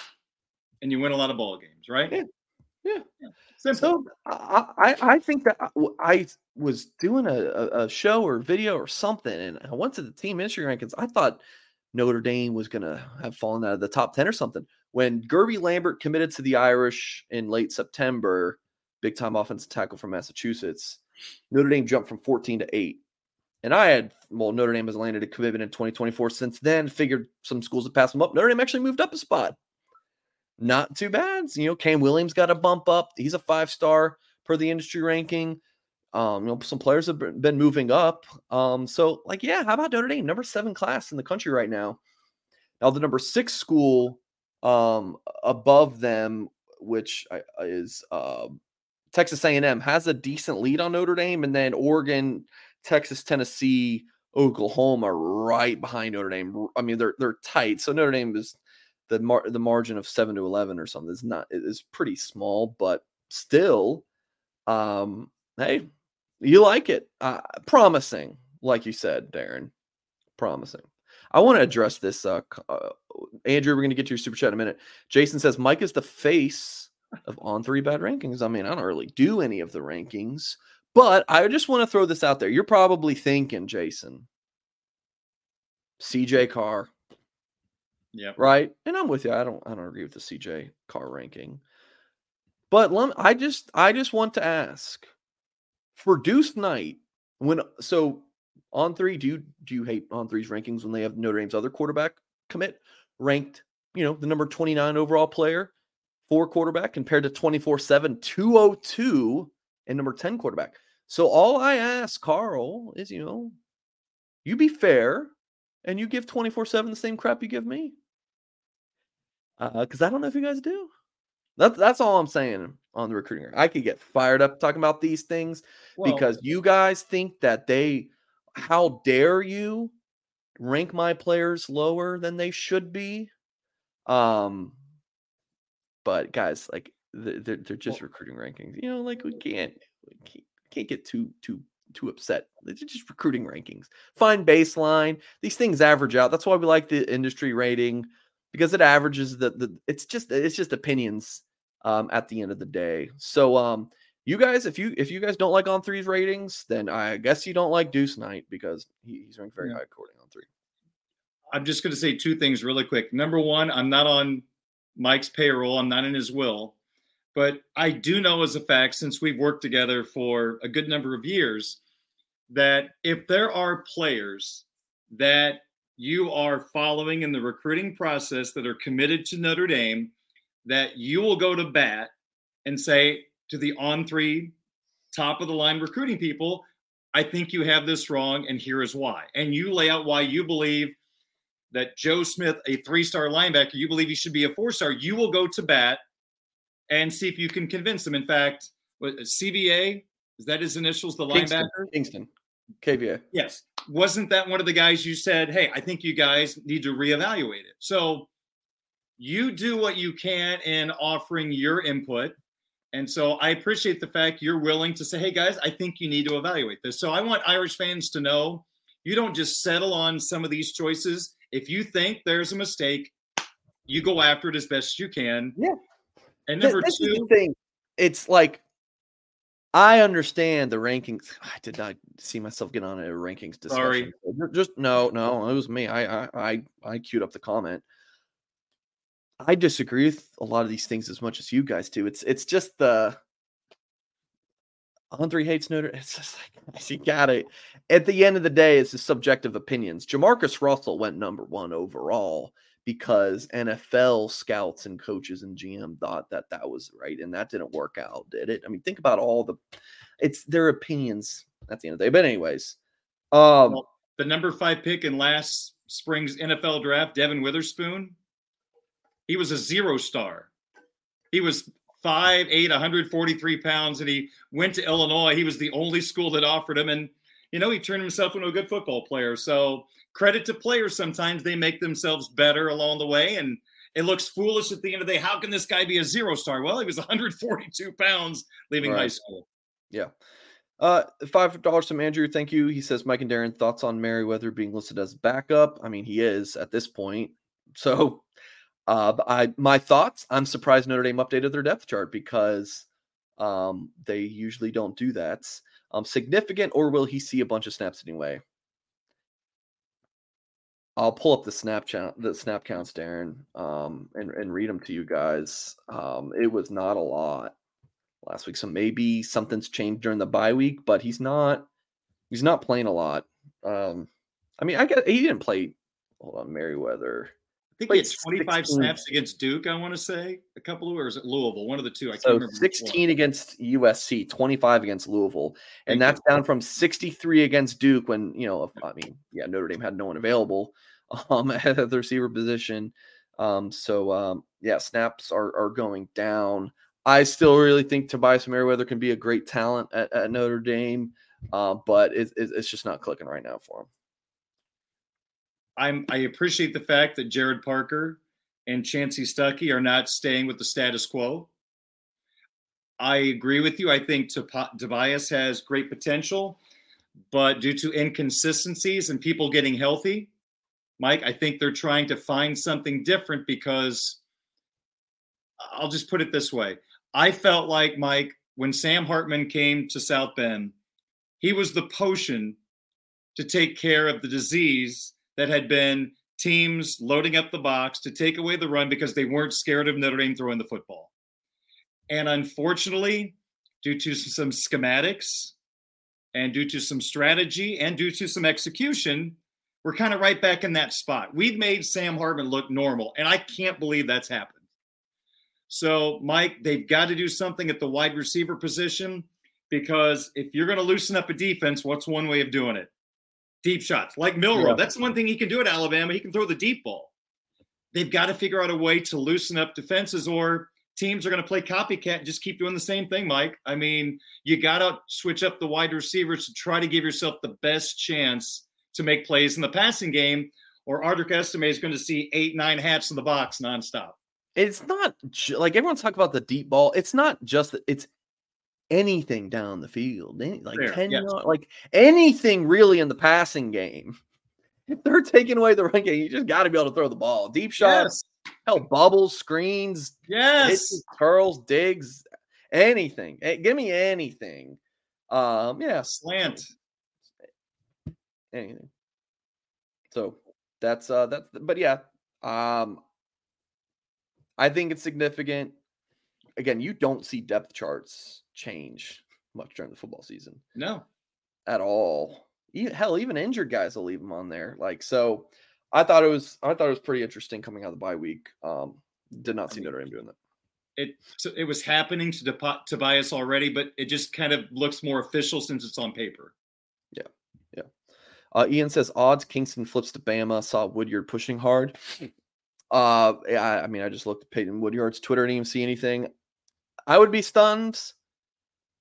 and you win a lot of ball games, right? Yeah. Yeah. Simple. So I, I I think that uh, I- I was doing a, a, show or video or something, and I went to the team industry rankings. I thought Notre Dame was going to have fallen out of the top 10 or something. When Guerby Lambert committed to the Irish in late September, big time offensive tackle from Massachusetts, Notre Dame jumped from 14 to 8. And I had, well, Notre Dame has landed a commitment in 2024 since then, figured some schools have passed them up. Notre Dame actually moved up a spot. Not too bad. You know, Cam Williams got a bump up. He's a five star per the industry ranking. Um, you know, some players have been moving up. Um, so like, yeah, how about Notre Dame, number seven class in the country right now? Now the number six school um above them, which I- is uh, Texas A&M, has a decent lead on Notre Dame, and then Oregon, Texas, Tennessee, Oklahoma right behind Notre Dame. I mean, they're they're tight. So Notre Dame is the mar- the margin of seven to eleven or something is not it is pretty small, but still, um, hey, you like it. Uh, promising, like you said, Darren. Promising. I want to address this. Uh, uh, Andrew, we're going to get to your super chat in a minute. Jason says Mike is the face of on three bad rankings. I mean, I don't really do any of the rankings, but I just want to throw this out there. You're probably thinking, Jason, CJ Carr, Yeah. right? And I'm with you. I don't I don't agree with the CJ Carr ranking. But I just I just want to ask for Deuce Knight when so on three do you do you hate on three's rankings when they have Notre Dame's other quarterback commit ranked you know the number 29 overall player for quarterback compared to 24-7 202 and number 10 quarterback? So all i ask carl is you know you be fair and you give 24-7 the same crap you give me. Uh, because i don't know if you guys do that, that's all i'm saying on the recruiting i could get fired up talking about these things Well, because you guys think that they how dare you rank my players lower than they should be? Um but guys like they're, they're just recruiting rankings. You know like we can't we can't, can't get too too too upset. They're just recruiting rankings. Fine baseline. These things average out. That's why we like the industry rating because it averages the, the it's just it's just opinions um at the end of the day so um you guys, if you if you guys don't like on three's ratings, then I guess you don't like Deuce Knight because he, he's ranked very Yeah. high according on three. I'm just going to say two things really quick. Number one, I'm not on Mike's payroll. I'm not in his will, but I do know as a fact, since we've worked together for a good number of years, that if there are players that you are following in the recruiting process that are committed to Notre Dame, that you will go to bat and say to the on three top of the line recruiting people, I think you have this wrong, and here is why. And you lay out why you believe that Joe Smith, a three star linebacker, you believe he should be a four star. You will go to bat and see if you can convince them. In fact, what, CVA, is that his initials, the Kingston, linebacker? Kingston, KVA. Yes. Wasn't that one of the guys you said, hey, I think you guys need to reevaluate it? So you do what you can in offering your input. And so I appreciate the fact you're willing to say, hey, guys, I think you need to evaluate this. So I want Irish fans to know you don't just settle on some of these choices. If you think there's a mistake, you go after it as best you can. Yeah. And number this is the two, thing. It's like I understand the rankings. I did not see myself get on a rankings discussion. Sorry. Just no, no, it was me. I I I, I queued up the comment. I disagree with a lot of these things as much as you guys do. It's it's just the Andre hates Notre. It's just like you got it. At the end of the day, it's the subjective opinions. Jamarcus Russell went number one overall because NFL scouts and coaches and GM thought that that was right, and that didn't work out, did it? I mean, think about all the. It's their opinions at the end of the day. But anyways, um, the number five pick in last spring's NFL draft, Devon Witherspoon, he was a zero star. He was 5'8, 143 pounds, and he went to Illinois. He was the only school that offered him. And, you know, he turned himself into a good football player. So credit to players. Sometimes they make themselves better along the way. And it looks foolish at the end of the day. How can this guy be a zero star? Well, he was 142 pounds leaving right. high school. Yeah. Uh, five dollars from Andrew. Thank you. He says, Mike and Darren, thoughts on Merriweather being listed as backup? I mean, he is at this point. So, uh, I my thoughts. I'm surprised Notre Dame updated their depth chart because um, they usually don't do that. Um, significant, or will he see a bunch of snaps anyway? I'll pull up the snap count, the snap counts, Darren, um, and and read them to you guys. Um, it was not a lot last week, so maybe something's changed during the bye week, but he's not he's not playing a lot. Um, I mean, I get he didn't play. Hold on, Merriweather. I think he had 25 16. snaps against Duke. I want to say a couple of, or is it Louisville? One of the two. I can't so remember. 16 against USC, 25 against Louisville, and Thank that's you. down from 63 against Duke. When you know, I mean, yeah, Notre Dame had no one available um, at the receiver position. Um, so um, yeah, snaps are are going down. I still really think Tobias Merriweather can be a great talent at, at Notre Dame, uh, but it, it, it's just not clicking right now for him. I'm I appreciate the fact that Gerad Parker and Chansi Stuckey are not staying with the status quo. I agree with you. I think Tobias has great potential, but due to inconsistencies and people getting healthy, Mike, I think they're trying to find something different because I'll just put it this way. I felt like, Mike, when Sam Hartman came to South Bend, he was the potion to take care of the disease that had been teams loading up the box to take away the run because they weren't scared of Notre Dame throwing the football. And unfortunately, due to some schematics and due to some strategy and due to some execution, we're kind of right back in that spot. We've made Sam Hartman look normal, and I can't believe that's happened. So, Mike, they've got to do something at the wide receiver position because if you're going to loosen up a defense, what's one way of doing it? Deep shots, like Milroe. Yeah. That's one thing he can do at Alabama. He can throw the deep ball. They've got to figure out a way to loosen up defenses, or teams are going to play copycat and just keep doing the same thing, Mike. I mean, you got to switch up the wide receivers to try to give yourself the best chance to make plays in the passing game, or Audric Estime is going to see eight, nine hats in the box nonstop. It's not like everyone's talking about the deep ball. It's not just that it's anything down the field, Any, like Fair, 10 yes. like anything really in the passing game. If they're taking away the run game, you just got to be able to throw the ball. Deep shots, yes. hell, bubbles, screens, yes, curls, digs, anything. Eh, give me anything. Um, yeah, slant anything. So that's uh that's but yeah. Um I think it's significant. Again, you don't see depth charts change much during the football season. No. At all. Hell, even injured guys will leave them on there. Like so I thought it was I thought it was pretty interesting coming out of the bye week. Um did not see Notre Dame doing that. It it was happening to Tobias already, but it just kind of looks more official since it's on paper. Yeah. Yeah. Uh, Ian says odds Kingston flips to Bama. Saw Woodyard pushing hard. Uh, I, I mean, I just looked at Peyton Woodyard's Twitter and even see anything. I would be stunned.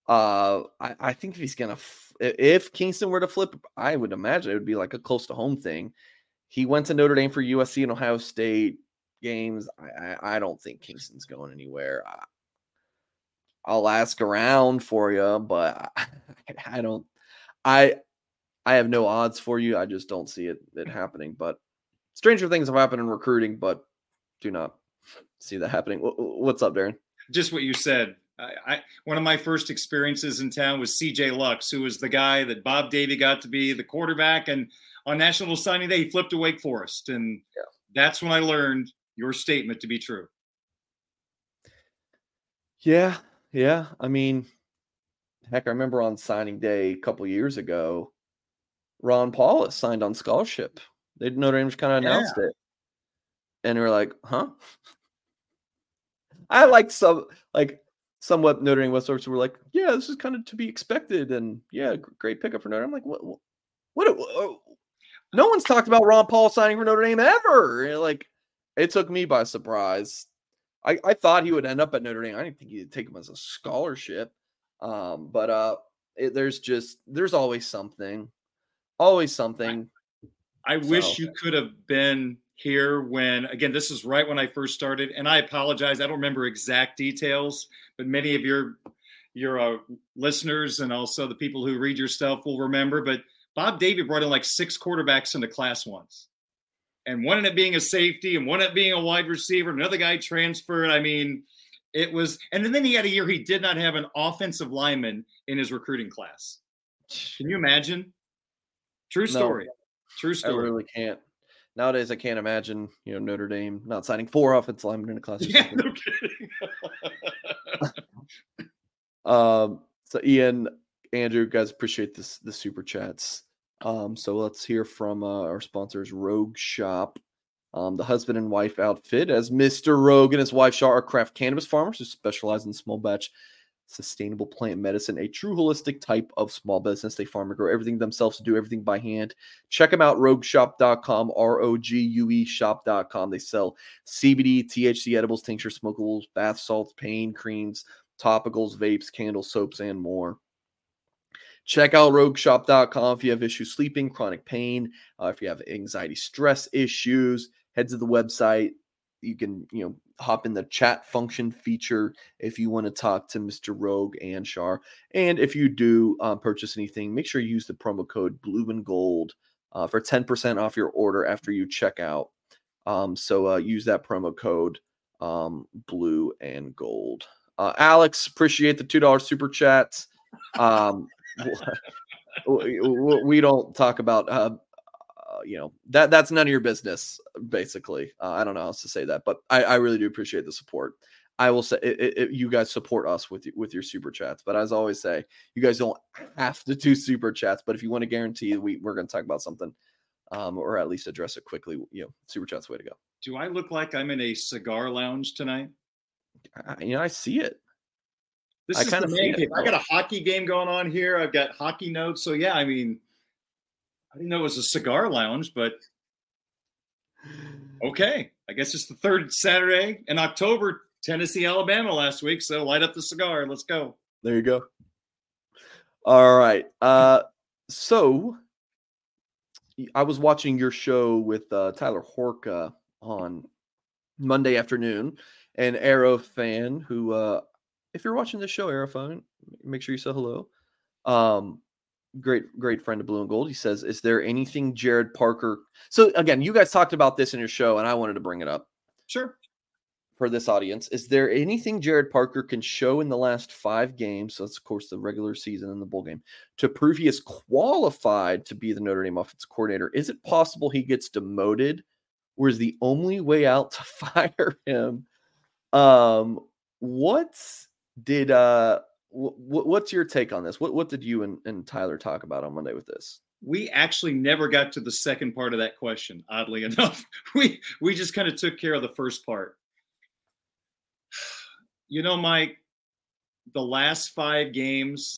Uh, I, I think if he's gonna, f- if Kingston were to flip, I would imagine it would be like a close to home thing. He went to Notre Dame for USC and Ohio State games. I, I, I don't think Kingston's going anywhere. I, I'll ask around for you, but I, I don't. I I have no odds for you. I just don't see it, it happening. But stranger things have happened in recruiting, but do not see that happening. What's up, Darren? Just what you said. I, one of my first experiences in town was CJ Lux, who was the guy that Bob Davie got to be the quarterback. And on National Signing Day, he flipped to Wake Forest. And yeah. that's when I learned your statement to be true. Yeah. Yeah. I mean, heck, I remember on signing day a couple years ago, Ron Powlus signed on scholarship. They Notre Dame just kind of announced yeah. it, and we are like, huh? I liked some like somewhat Notre Dame West were like, yeah, this is kind of to be expected, and yeah, great pickup for Notre. Dame. I'm like, what? What? what, what no one's talked about Ron Powlus signing for Notre Dame ever. Like, it took me by surprise. I, I thought he would end up at Notre Dame. I didn't think he'd take him as a scholarship. Um, but uh, it, there's just there's always something always something. I, I so. wish you could have been here when again this is right when I first started and I apologize I don't remember exact details but many of your your uh, listeners and also the people who read your stuff will remember but Bob Davie brought in like six quarterbacks into class once. And one ended up being a safety and one ended up being a wide receiver another guy transferred I mean it was and then he had a year he did not have an offensive lineman in his recruiting class. Can you imagine? True story. No, true story. I really can't Nowadays, I can't imagine you know Notre Dame not signing four offensive linemen in a class. Yeah, no kidding. um, so Ian, Andrew, guys, appreciate this the super chats. Um, so let's hear from uh, our sponsors, Rogue Shop, um, the husband and wife outfit, as Mr. Rogue and his wife Shaw are craft cannabis farmers who specialize in small batch sustainable plant medicine, a true holistic type of small business. They farm and grow everything themselves, do everything by hand. Check them out, rogueshop.com, R O G U E shop.com. They sell CBD, THC edibles, tinctures, smokables, bath salts, pain creams, topicals, vapes, candles, soaps, and more. Check out rogueshop.com if you have issues sleeping, chronic pain, uh, if you have anxiety, stress issues, head to the website. You can, you know, hop in the chat function feature if you want to talk to Mr. Rogue and Shar. And if you do uh, purchase anything, make sure you use the promo code Blue and Gold uh, for 10% off your order after you check out. Um, so uh, use that promo code um, Blue and Gold. Uh, Alex, appreciate the $2 super chats. Um, we don't talk about uh, you know that that's none of your business basically uh, i don't know how else to say that but i, I really do appreciate the support i will say it, it, you guys support us with with your super chats but as i always say you guys don't have to do super chats but if you want to guarantee we, we're going to talk about something um, or at least address it quickly you know super chats way to go do i look like i'm in a cigar lounge tonight I, you know i see it this I is the main game. I got a hockey game going on here. I've got hockey notes. So yeah, I mean, I didn't know it was a cigar lounge, but okay. I guess it's the third Saturday in October, Tennessee, Alabama last week. So light up the cigar. Let's go. There you go. All right. Uh, so I was watching your show with uh, Tyler Horka on Monday afternoon, an Arrow fan who, uh, if you're watching this show, Arrow fan, make sure you say hello. Um, great great friend of blue and gold he says is there anything gerad parker so again you guys talked about this in your show and i wanted to bring it up. Sure. For this audience is there anything gerad parker can show in the last five games so that's of course the regular season and the bowl game to prove he is qualified to be the notre dame offense coordinator? Is it possible he gets demoted or is the only way out to fire him um what did uh what's your take on this? What what did you and, and Tyler talk about on Monday with this? We actually never got to the second part of that question. Oddly enough, we we just kind of took care of the first part. You know, Mike, the last five games.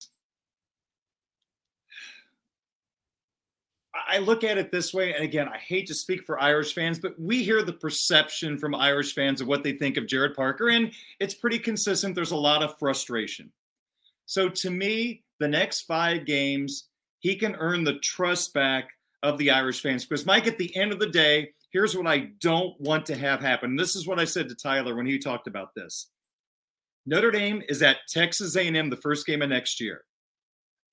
I look at it this way, and again, I hate to speak for Irish fans, but we hear the perception from Irish fans of what they think of Gerad Parker, and it's pretty consistent. There's a lot of frustration. So to me, the next five games, he can earn the trust back of the Irish fans. Because Mike, at the end of the day, here's what I don't want to have happen. This is what I said to Tyler when he talked about this. Notre Dame is at Texas A&M the first game of next year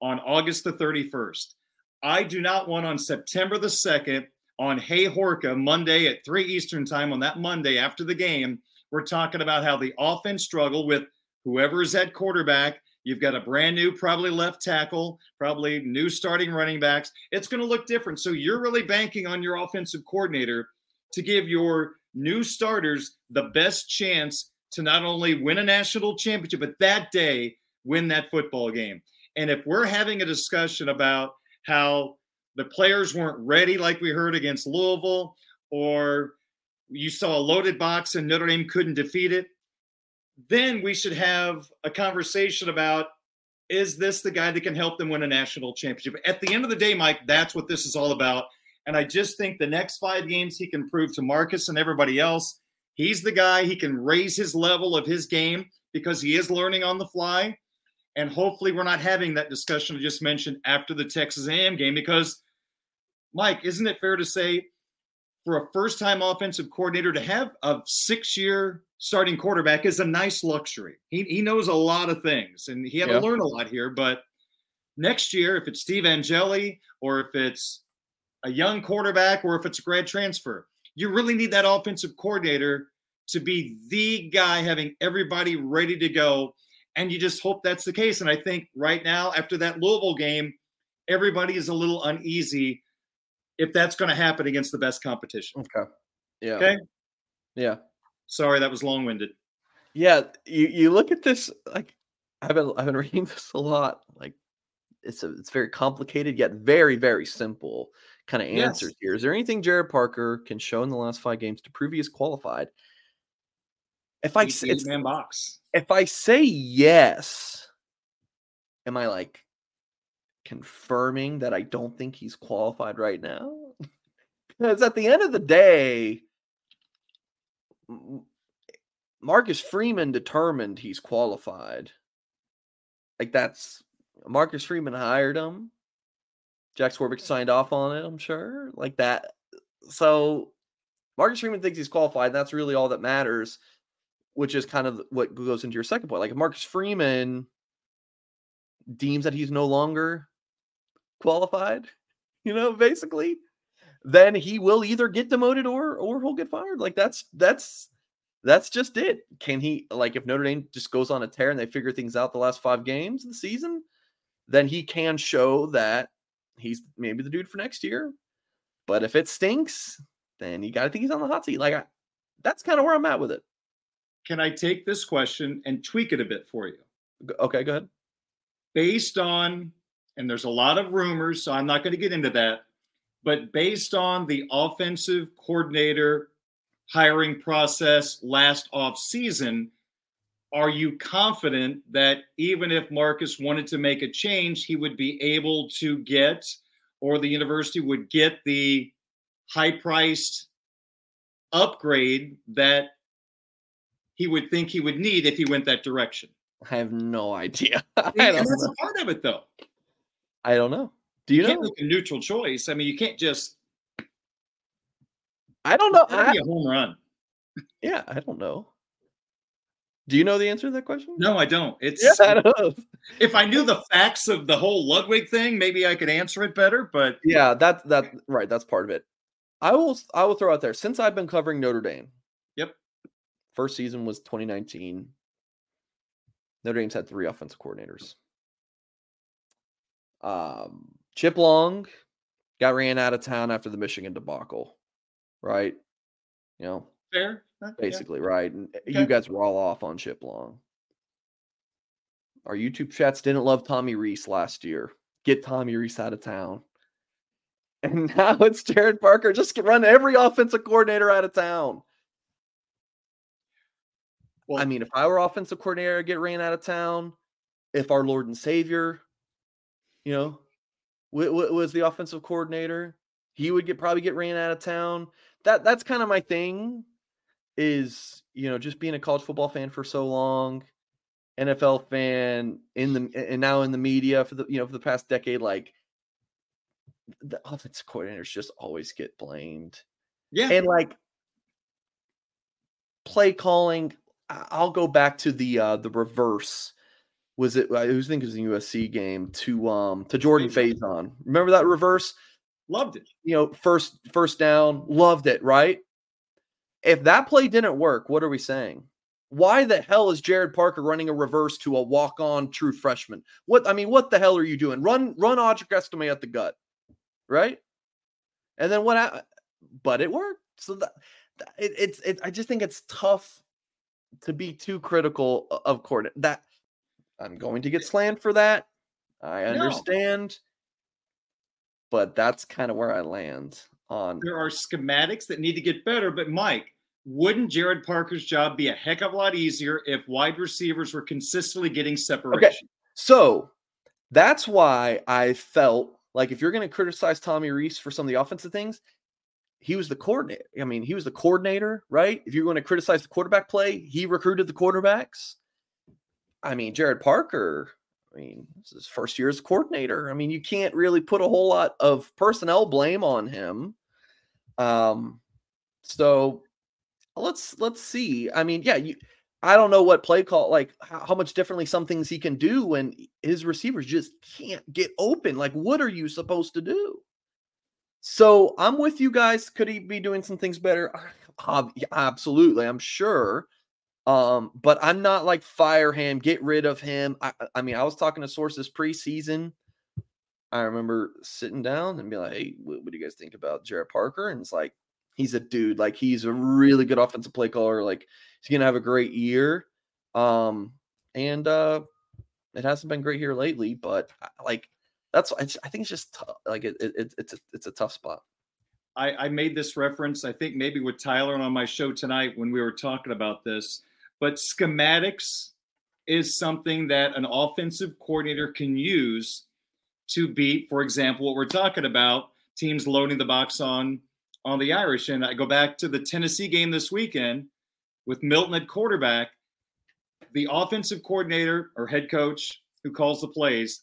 on August the 31st. I do not want on September the 2nd on Hey Horka Monday at 3 Eastern time on that Monday after the game, we're talking about how the offense struggled with whoever is at quarterback You've got a brand new, probably left tackle, probably new starting running backs. It's going to look different. So you're really banking on your offensive coordinator to give your new starters the best chance to not only win a national championship, but that day win that football game. And if we're having a discussion about how the players weren't ready, like we heard against Louisville, or you saw a loaded box and Notre Dame couldn't defeat it, then we should have a conversation about is this the guy that can help them win a national championship? At the end of the day, Mike, that's what this is all about. And I just think the next five games he can prove to Marcus and everybody else he's the guy. He can raise his level of his game because he is learning on the fly. And hopefully, we're not having that discussion I just mentioned after the Texas A&M game because, Mike, isn't it fair to say for a first time offensive coordinator to have a six year starting quarterback is a nice luxury. He, he knows a lot of things and he had Yeah. to learn a lot here. But next year, if it's Steve Angeli or if it's a young quarterback or if it's a grad transfer, you really need that offensive coordinator to be the guy having everybody ready to go. And you just hope that's the case. And I think right now, after that Louisville game, everybody is a little uneasy if that's going to happen against the best competition. Okay. Yeah. Okay. Yeah. Sorry, that was long winded. Yeah. You you look at this like I've been I've been reading this a lot. Like it's a, it's very complicated yet very very simple kind of Yes. answers here. Is there anything Gerad Parker can show in the last five games to prove he is qualified? If I it's, man box. if I say yes, am I like confirming that I don't think he's qualified right now? Because at the end of the day, Marcus Freeman determined he's qualified. Like that's Marcus Freeman hired him. Jack Swarbrick signed off on it, I'm sure. Like that. So Marcus Freeman thinks he's qualified. And that's really all that matters, which is kind of what goes into your second point. Like if Marcus Freeman deems that he's no longer qualified, you know, basically, then he will either get demoted or or he'll get fired. Like that's that's that's just it. Can he like if Notre Dame just goes on a tear and they figure things out the last five games of the season, then he can show that he's maybe the dude for next year. But if it stinks, then you got to think he's on the hot seat. Like I, that's kind of where I'm at with it. Can I take this question and tweak it a bit for you? Okay, go ahead. Based on, and there's a lot of rumors, so I'm not going to get into that, but based on the offensive coordinator hiring process last off season, are you confident that even if Marcus wanted to make a change, he would be able to get, or the university would get the high priced upgrade that he would think he would need if he went that direction? I have no idea. I And that's know. a part of it, though. I don't know. Do you You can't know? make a neutral choice. I mean, you can't just I don't know. I- be a home run. yeah, I don't know. Do you know the answer to that question? No, I don't. It's Yeah, I don't if I knew the facts of the whole Ludwig thing, maybe I could answer it better. But Yeah, that's that right. That's part of it. I will I will throw out there since I've been covering Notre Dame. Yep. First season was 2019. Notre Dame's had three offensive coordinators. Um, Chip Long got ran out of town after the Michigan debacle, right? You know, fair, Uh, yeah. basically, right? And uh, Okay. you guys were all off on Chip Long. Our YouTube chats didn't love Tommy Rees last year. Get Tommy Rees out of town. And now it's Gerad Parker. Just get- run every offensive coordinator out of town. Well, I mean, if I were offensive coordinator, I'd get ran out of town. If our Lord and Savior, you know, w- w- was the offensive coordinator, he would get probably get ran out of town. That that's kind of my thing. Is you know just being a college football fan for so long, NFL fan in the and now in the media for the you know for the past decade, like the offensive coordinators just always get blamed yeah, and like play calling i'll go back to the uh the reverse was it i was thinking it was the usc game to um to jordan Faison. Remember that reverse? Loved it. you know first first down loved it right? If that play didn't work what are we saying? Why the hell is gerad parker running a reverse to a walk-on true freshman? What i mean what the hell are you doing? Run run audric estime at the gut right? And then what hap- but it worked. So that that- it, it's it, i just think it's tough to be too critical of court that i'm going to get slammed for that i No. understand but that's kind of where i land on There are schematics that need to get better. But Mike, wouldn't Gerad Parker's job be a heck of a lot easier if wide receivers were consistently getting separation? So that's why I felt like if you're going to criticize Tommy Rees for some of the offensive things, he was the coordinator. I mean, he was the coordinator, right? If you're going to criticize the quarterback play, he recruited the quarterbacks. I mean, Gerad Parker, I mean, this is his first year as coordinator. I mean, you can't really put a whole lot of personnel blame on him. Um, So let's let's see. I mean, yeah, you I don't know what play call like how, how, much differently some things he can do when his receivers just can't get open. Like, what are you supposed to do? So I'm with you guys. Could he be doing some things better? Absolutely, I'm sure. Um, but I'm not like fire him, get rid of him. I, I mean, I was talking to sources preseason. I remember sitting down and be like, "Hey, what, what do you guys think about Gerad Parker?" And it's like, he's a dude. Like, he's a really good offensive play caller. Like, he's gonna have a great year. Um, and uh, it hasn't been great here lately, but like that's I think it's just like it, it, it's a, it's a tough spot. I, I made this reference, I think maybe with Tyler on my show tonight when we were talking about this, but schematics is something that an offensive coordinator can use to beat, for example, what we're talking about, teams loading the box on on the Irish. And I go back to the Tennessee game this weekend with Milton at quarterback. The offensive coordinator or head coach who calls the plays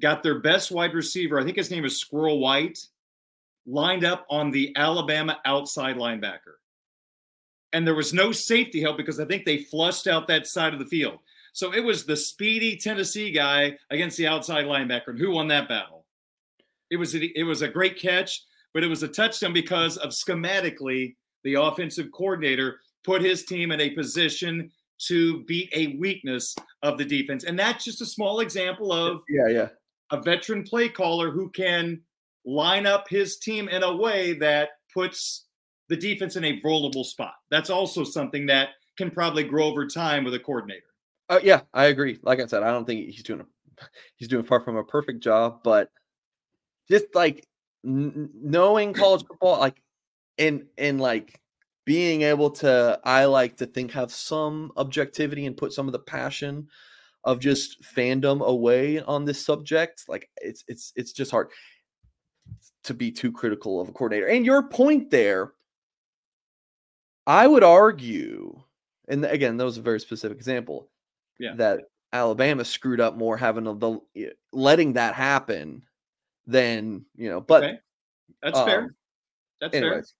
got their best wide receiver, I think his name is Squirrel White, lined up on the Alabama outside linebacker. And there was no safety help because I think they flushed out that side of the field. So it was the speedy Tennessee guy against the outside linebacker. And who won that battle? It was a, it was a great catch, but it was a touchdown because of schematically the offensive coordinator put his team in a position to beat a weakness of the defense. And that's just a small example of yeah, yeah a veteran play caller who can line up his team in a way that puts the defense in a vulnerable spot. That's also something that can probably grow over time with a coordinator. Uh, yeah, I agree. Like I said, I don't think he's doing a he's doing far from a perfect job, but just like n- knowing college football, like and and like being able to, I like to think have some objectivity and put some of the passion of just fandom away on this subject. Like it's it's it's just hard to be too critical of a coordinator. And your point there, I would argue, and again, that was a very specific example, yeah. that Alabama screwed up more having a, the letting that happen than you know. But okay. that's um, fair. That's anyways.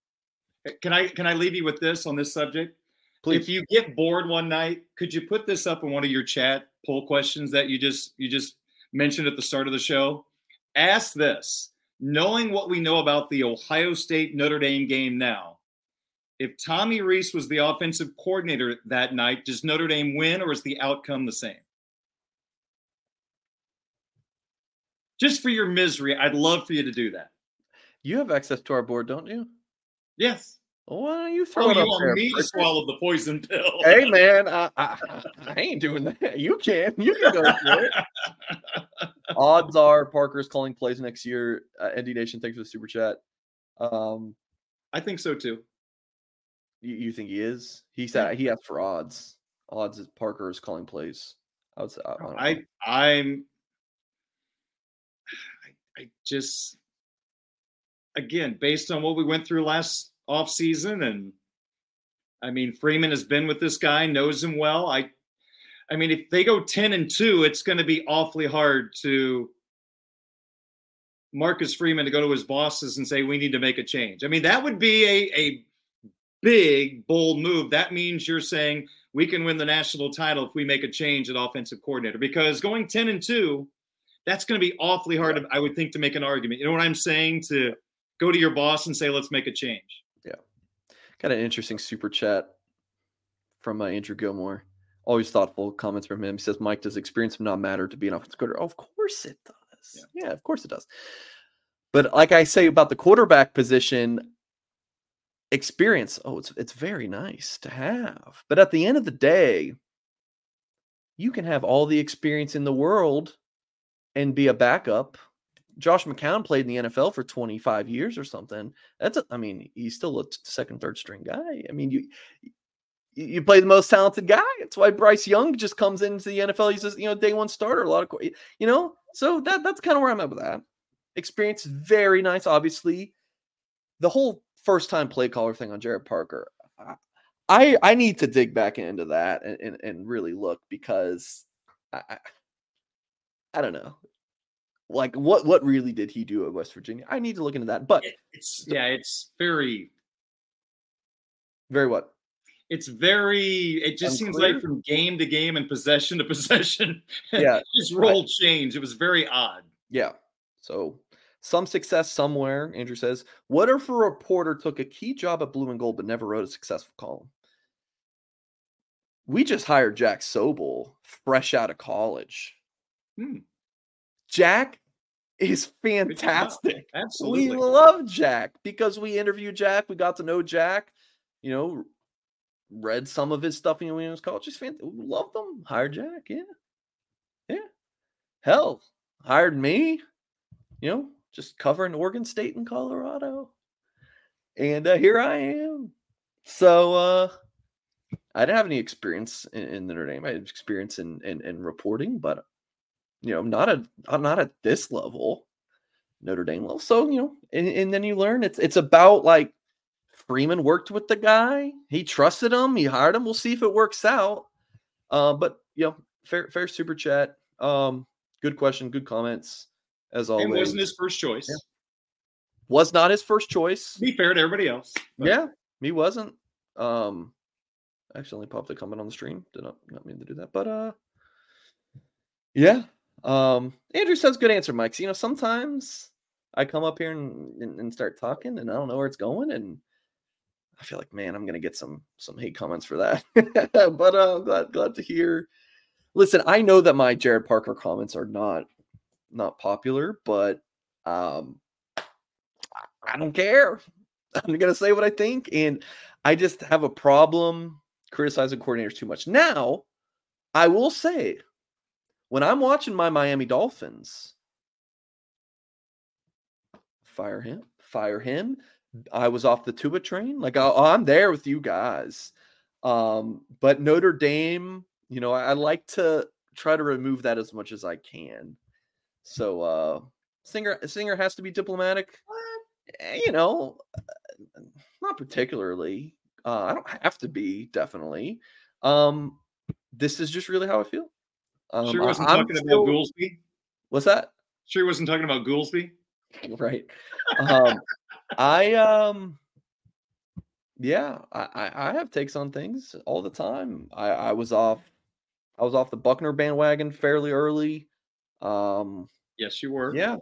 fair. Can I can I leave you with this on this subject? Please. If you get bored one night, could you put this up in one of your chat poll questions that you just you just mentioned at the start of the show? Ask this, knowing what we know about the Ohio State Notre Dame game now. If Tommy Rees was the offensive coordinator that night, does Notre Dame win or is the outcome the same? Just for your misery, I'd love for you to do that. You have access to our board, don't you? Yes. Why don't you throw oh, it you want there? me to swallow the poison pill? Hey man, I, I, I, ain't doing that. You can, you can go through it. Odds are Parker's calling plays next year. Uh, ND Nation, thanks for the super chat. Um, I think so too. You, you think he is? He said he asked for odds. Odds is Parker is calling plays. I would say I, I I'm I, I just again based on what we went through last off season, and I mean Freeman has been with this guy, knows him well. I, I mean, if they go ten and two, it's going to be awfully hard to Marcus Freeman to go to his bosses and say we need to make a change. I mean, that would be a a big bold move. That means you're saying we can win the national title if we make a change at offensive coordinator because going 10 and 2 that's going to be awfully hard i would think to make an argument you know what i'm saying to go to your boss and say let's make a change Yeah. Got an interesting super chat from uh, Andrew Gilmore. Always thoughtful comments from him. He says, Mike, does experience not matter to be an offensive coordinator? Oh, of course it does. Yeah. yeah, of course it does. But like I say about the quarterback position, experience, oh, it's it's very nice to have. But at the end of the day, you can have all the experience in the world and be a backup Josh McCown played in the NFL for 25 years or something. That's, a, I mean, he's still a second, third string guy. I mean, you you play the most talented guy. That's why Bryce Young just comes into the NFL. He's just, you know, day one starter. A lot of, you know, so that that's kind of where I'm at with that. Experience is very nice. Obviously, the whole first time play caller thing on Gerad Parker. I I need to dig back into that and and, and really look because I, I I don't know like what what really did he do at West Virginia? I need to look into that. But it's yeah, it's very Very what? It's very. It just seems like from game to game and possession to possession. Yeah, just roll change. It was very odd. Yeah. So some success somewhere, Andrew says. What if a reporter took a key job at Blue and Gold but never wrote a successful column? We just hired Jack Sobel, fresh out of college. Hmm. Jack is fantastic. Absolutely. We love Jack because we interviewed Jack. We got to know Jack. You know, read some of his stuff in Williams College. Just fan- loved them. Hired Jack. Yeah, yeah. Hell, hired me. You know, just covering Oregon State and Colorado, and uh, here I am. So uh, I didn't have any experience in, in Notre Dame. I had experience in, in in reporting, but you know, not at not at this level, Notre Dame level. So you know, and, and then you learn it's it's about like Freeman worked with the guy, he trusted him, he hired him. We'll see if it works out. Uh, but you know, fair fair super chat. Um, good question, good comments as always. and wasn't his first choice. Yeah. was not his first choice. Be fair to everybody else. but- Yeah, he wasn't. Um, I accidentally popped a comment on the stream. Did not not mean to do that, but uh, yeah. Um, Andrew says good answer, Mike. So, you know, sometimes I come up here and, and and start talking, and I don't know where it's going, and I feel like, man, I'm gonna get some some hate comments for that. but uh, I'm glad glad to hear. Listen, I know that my Gerad Parker comments are not not popular, but um, I don't care. I'm gonna say what I think, and I just have a problem criticizing coordinators too much. Now, I will say, when I'm watching my Miami Dolphins, fire him, fire him. I was off the Tua train. Like I, I'm there with you guys. Um, but Notre Dame, you know, I, I like to try to remove that as much as I can. So uh Singer Singer has to be diplomatic. Eh, You know, uh, not particularly. Uh, I don't have to be definitely. Um, this is just really how I feel. Um, sure wasn't I'm talking still- about Goolsby. What's that? Sure wasn't talking about Goolsby. right um i um yeah I, I i have takes on things all the time i i was off i was off the buchner bandwagon fairly early um Yes, you were. yeah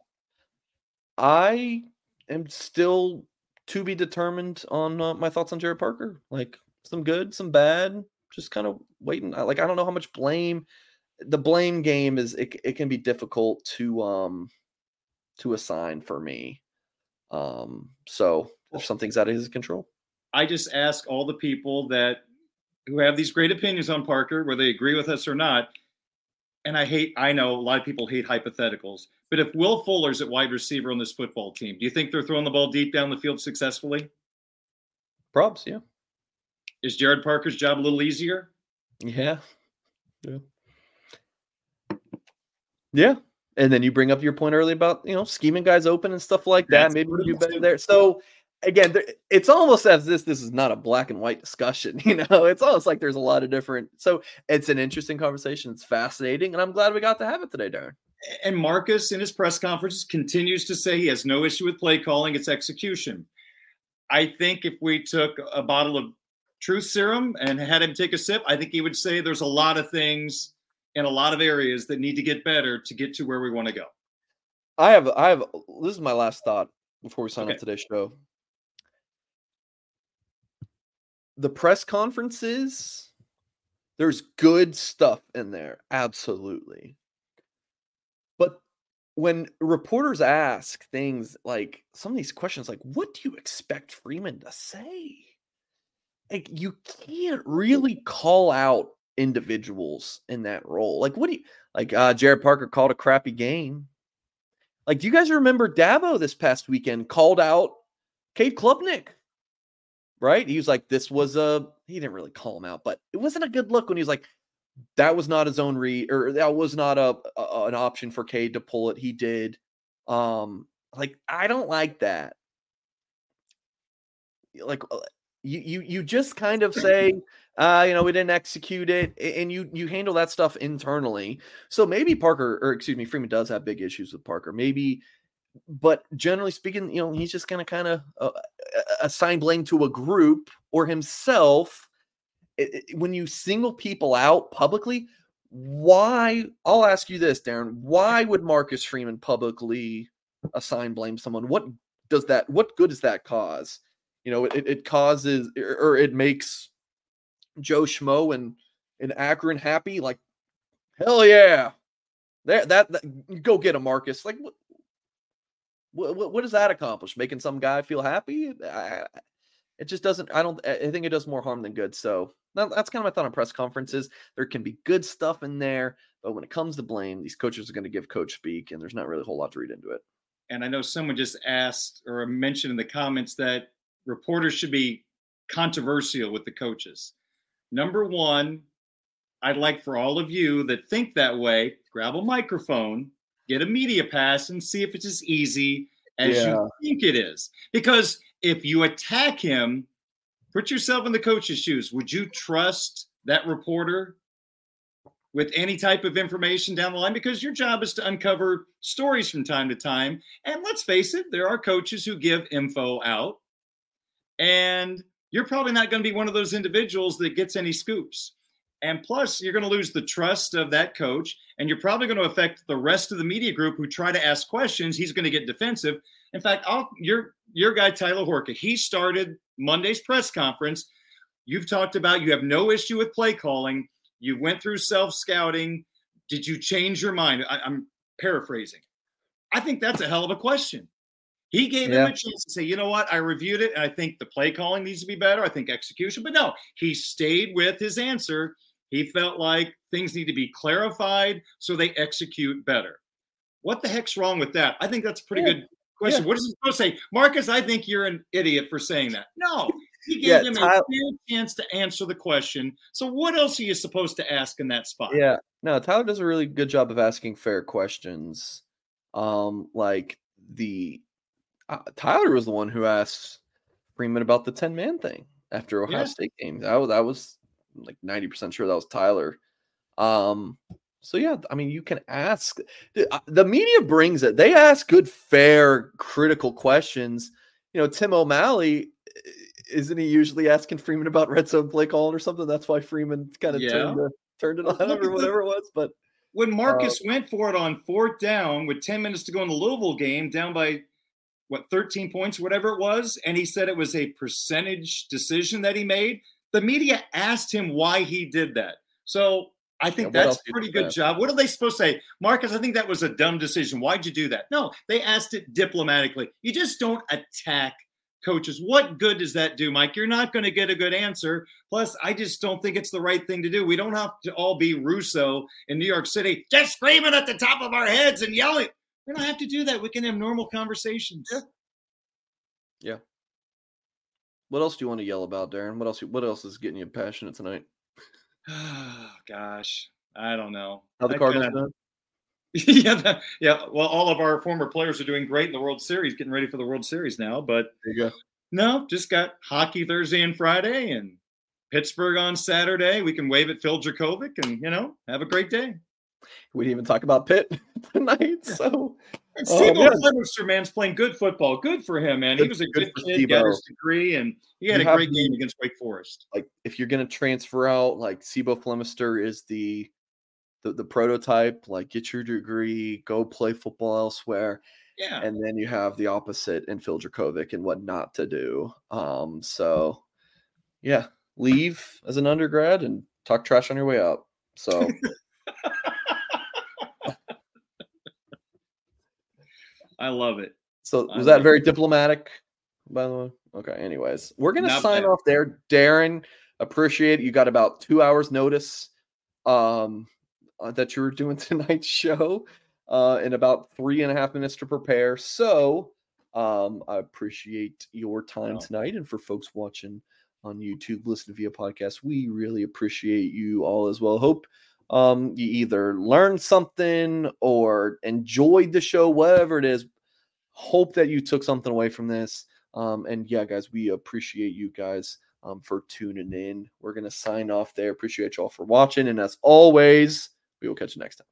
i am still to be determined on uh, my thoughts on gerad parker like some good some bad just kind of waiting like i don't know how much blame the blame game is it, it can be difficult to um to assign for me um so if something's out of his control I just ask all the people that who have these great opinions on Parker, whether they agree with us or not. And I hate, I know a lot of people hate hypotheticals, but if Will Fuller's at wide receiver on this football team, do you think they're throwing the ball deep down the field successfully? props yeah. Is Gerad Parker's job a little easier? yeah. Yeah. Yeah. And then you bring up your point earlier about you know scheming guys open and stuff like that. That's maybe you do better there. So again there, it's almost as this this is not a black and white discussion you know it's almost like there's a lot of different so it's an interesting conversation it's fascinating and i'm glad we got to have it today darren And Marcus, in his press conferences, continues to say he has no issue with play calling, it's execution. I think if we took a bottle of truth serum and had him take a sip, I think he would say there's a lot of things in a lot of areas that need to get better to get to where we want to go. I have I have this is my last thought before we sign Okay. off today's show. The press conferences, there's good stuff in there, absolutely. But when reporters ask things like some of these questions, like, what do you expect Freeman to say? Like, you can't really call out individuals in that role. Like, what do you like? Uh, Gerad Parker called a crappy game. Like, do you guys remember Dabo this past weekend called out Cade Klubnik? Right? He was like, this was a, he didn't really call him out, but it wasn't a good look when he was like, that was not his own read, or that was not a, a an option for Cade to pull it. He did. Um, like, I don't like that. Like, uh, you you you just kind of say, uh, you know, we didn't execute it, and you you handle that stuff internally. So maybe Parker, or excuse me, Freeman does have big issues with Parker. Maybe but generally speaking, you know, he's just going to kind of uh, assign blame to a group or himself. It, it, when you single people out publicly, why? I'll ask you this, Darren. Why would Marcus Freeman publicly assign blame someone? What does that? What good does that cause? You know, it, it causes or it makes Joe Schmo and and Akron happy. Like, hell yeah, that that, that go get a Marcus. Like, what, what, what does that accomplish? Making some guy feel happy? I, it just doesn't. I don't. I think it does more harm than good. So that's kind of my thought on press conferences. There can be good stuff in there, but when it comes to blame, these coaches are going to give coach speak, and there's not really a whole lot to read into it. And I know someone just asked or mentioned in the comments that reporters should be controversial with the coaches. Number one, I'd like for all of you that think that way, grab a microphone, get a media pass, and see if it's as easy as yeah. you think it is. Because if you attack him, put yourself in the coach's shoes. Would you trust that reporter with any type of information down the line? Because your job is to uncover stories from time to time. And let's face it, there are coaches who give info out. And you're probably not going to be one of those individuals that gets any scoops. And plus, you're going to lose the trust of that coach, and you're probably going to affect the rest of the media group who try to ask questions. He's going to get defensive. In fact, I'll, your your guy Tyler Horka, he started Monday's press conference. You've talked about you have no issue with play calling. You went through self scouting. Did you change your mind? I, I'm paraphrasing. I think that's a hell of a question. He gave yeah. him a chance to say, you know what, I reviewed it and I think the play calling needs to be better. I think execution, but no, he stayed with his answer. He felt like things need to be clarified so they execute better. What the heck's wrong with that? I think that's a pretty yeah. good question. Yeah. What is he supposed to say? Marcus, I think you're an idiot for saying that. No, he gave yeah, him a fair chance to answer the question. So what else are you supposed to ask in that spot? Yeah. No, Tyler does a really good job of asking fair questions. Um, like the uh, Tyler was the one who asked Freeman about the 10 man thing after Ohio yeah. State game. That was, that was like 90% sure that was Tyler. Um, so yeah, I mean, you can ask. Uh, the media brings it. They ask good, fair, critical questions. You know, Tim O'Malley isn't he usually asking Freeman about red zone play calling or something? That's why Freeman kind of yeah. turned, turned it on or whatever it was. But when Marcus uh, went for it on fourth down with 10 minutes to go in the Louisville game, down by what 13 points, whatever it was, and he said it was a percentage decision that he made. The media asked him why he did that. So I think yeah, that's a pretty good that? job. What are they supposed to say? Marcus, I think that was a dumb decision. Why'd you do that? No, they asked it diplomatically. You just don't attack coaches. What good does that do, Mike? You're not going to get a good answer. Plus, I just don't think it's the right thing to do. We don't have to all be Russo in New York City, just screaming at the top of our heads and yelling. We don't have to do that. We can have normal conversations. Yeah. Yeah. What else do you want to yell about, Darren? What else? What else is getting you passionate tonight? Oh, gosh, I don't know. How the Cardinals done? yeah, the, yeah. Well, all of our former players are doing great in the World Series, getting ready for the World Series now. But there you go. No, just got hockey Thursday and Friday, and Pittsburgh on Saturday. We can wave at Phil Jurkovec, and you know, have a great day. We didn't even talk about Pitt tonight, so. Steve oh, yeah. man's playing good football. Good for him, man. He was a good, good kid, got his degree, and he had you a great game against Wake Forest. Like, if you're going to transfer out, like C'Bo Flemister is the the, the prototype like get your degree go play football elsewhere yeah and then you have the opposite in phil Jurkovec and what not to do um so yeah leave as an undergrad and talk trash on your way out so i love it so was that very it. diplomatic by the way okay anyways we're gonna Not sign bad. off there darren appreciate it. you got about two hours notice um uh, that you were doing tonight's show uh, in about three and a half minutes to prepare. So um, I appreciate your time wow. tonight. And for folks watching on YouTube, listen via podcast, we really appreciate you all as well. Hope um, you either learned something or enjoyed the show, whatever it is. Hope that you took something away from this. Um, and yeah, guys, we appreciate you guys um, for tuning in. We're going to sign off there. Appreciate y'all for watching. And as always, we will catch you next time.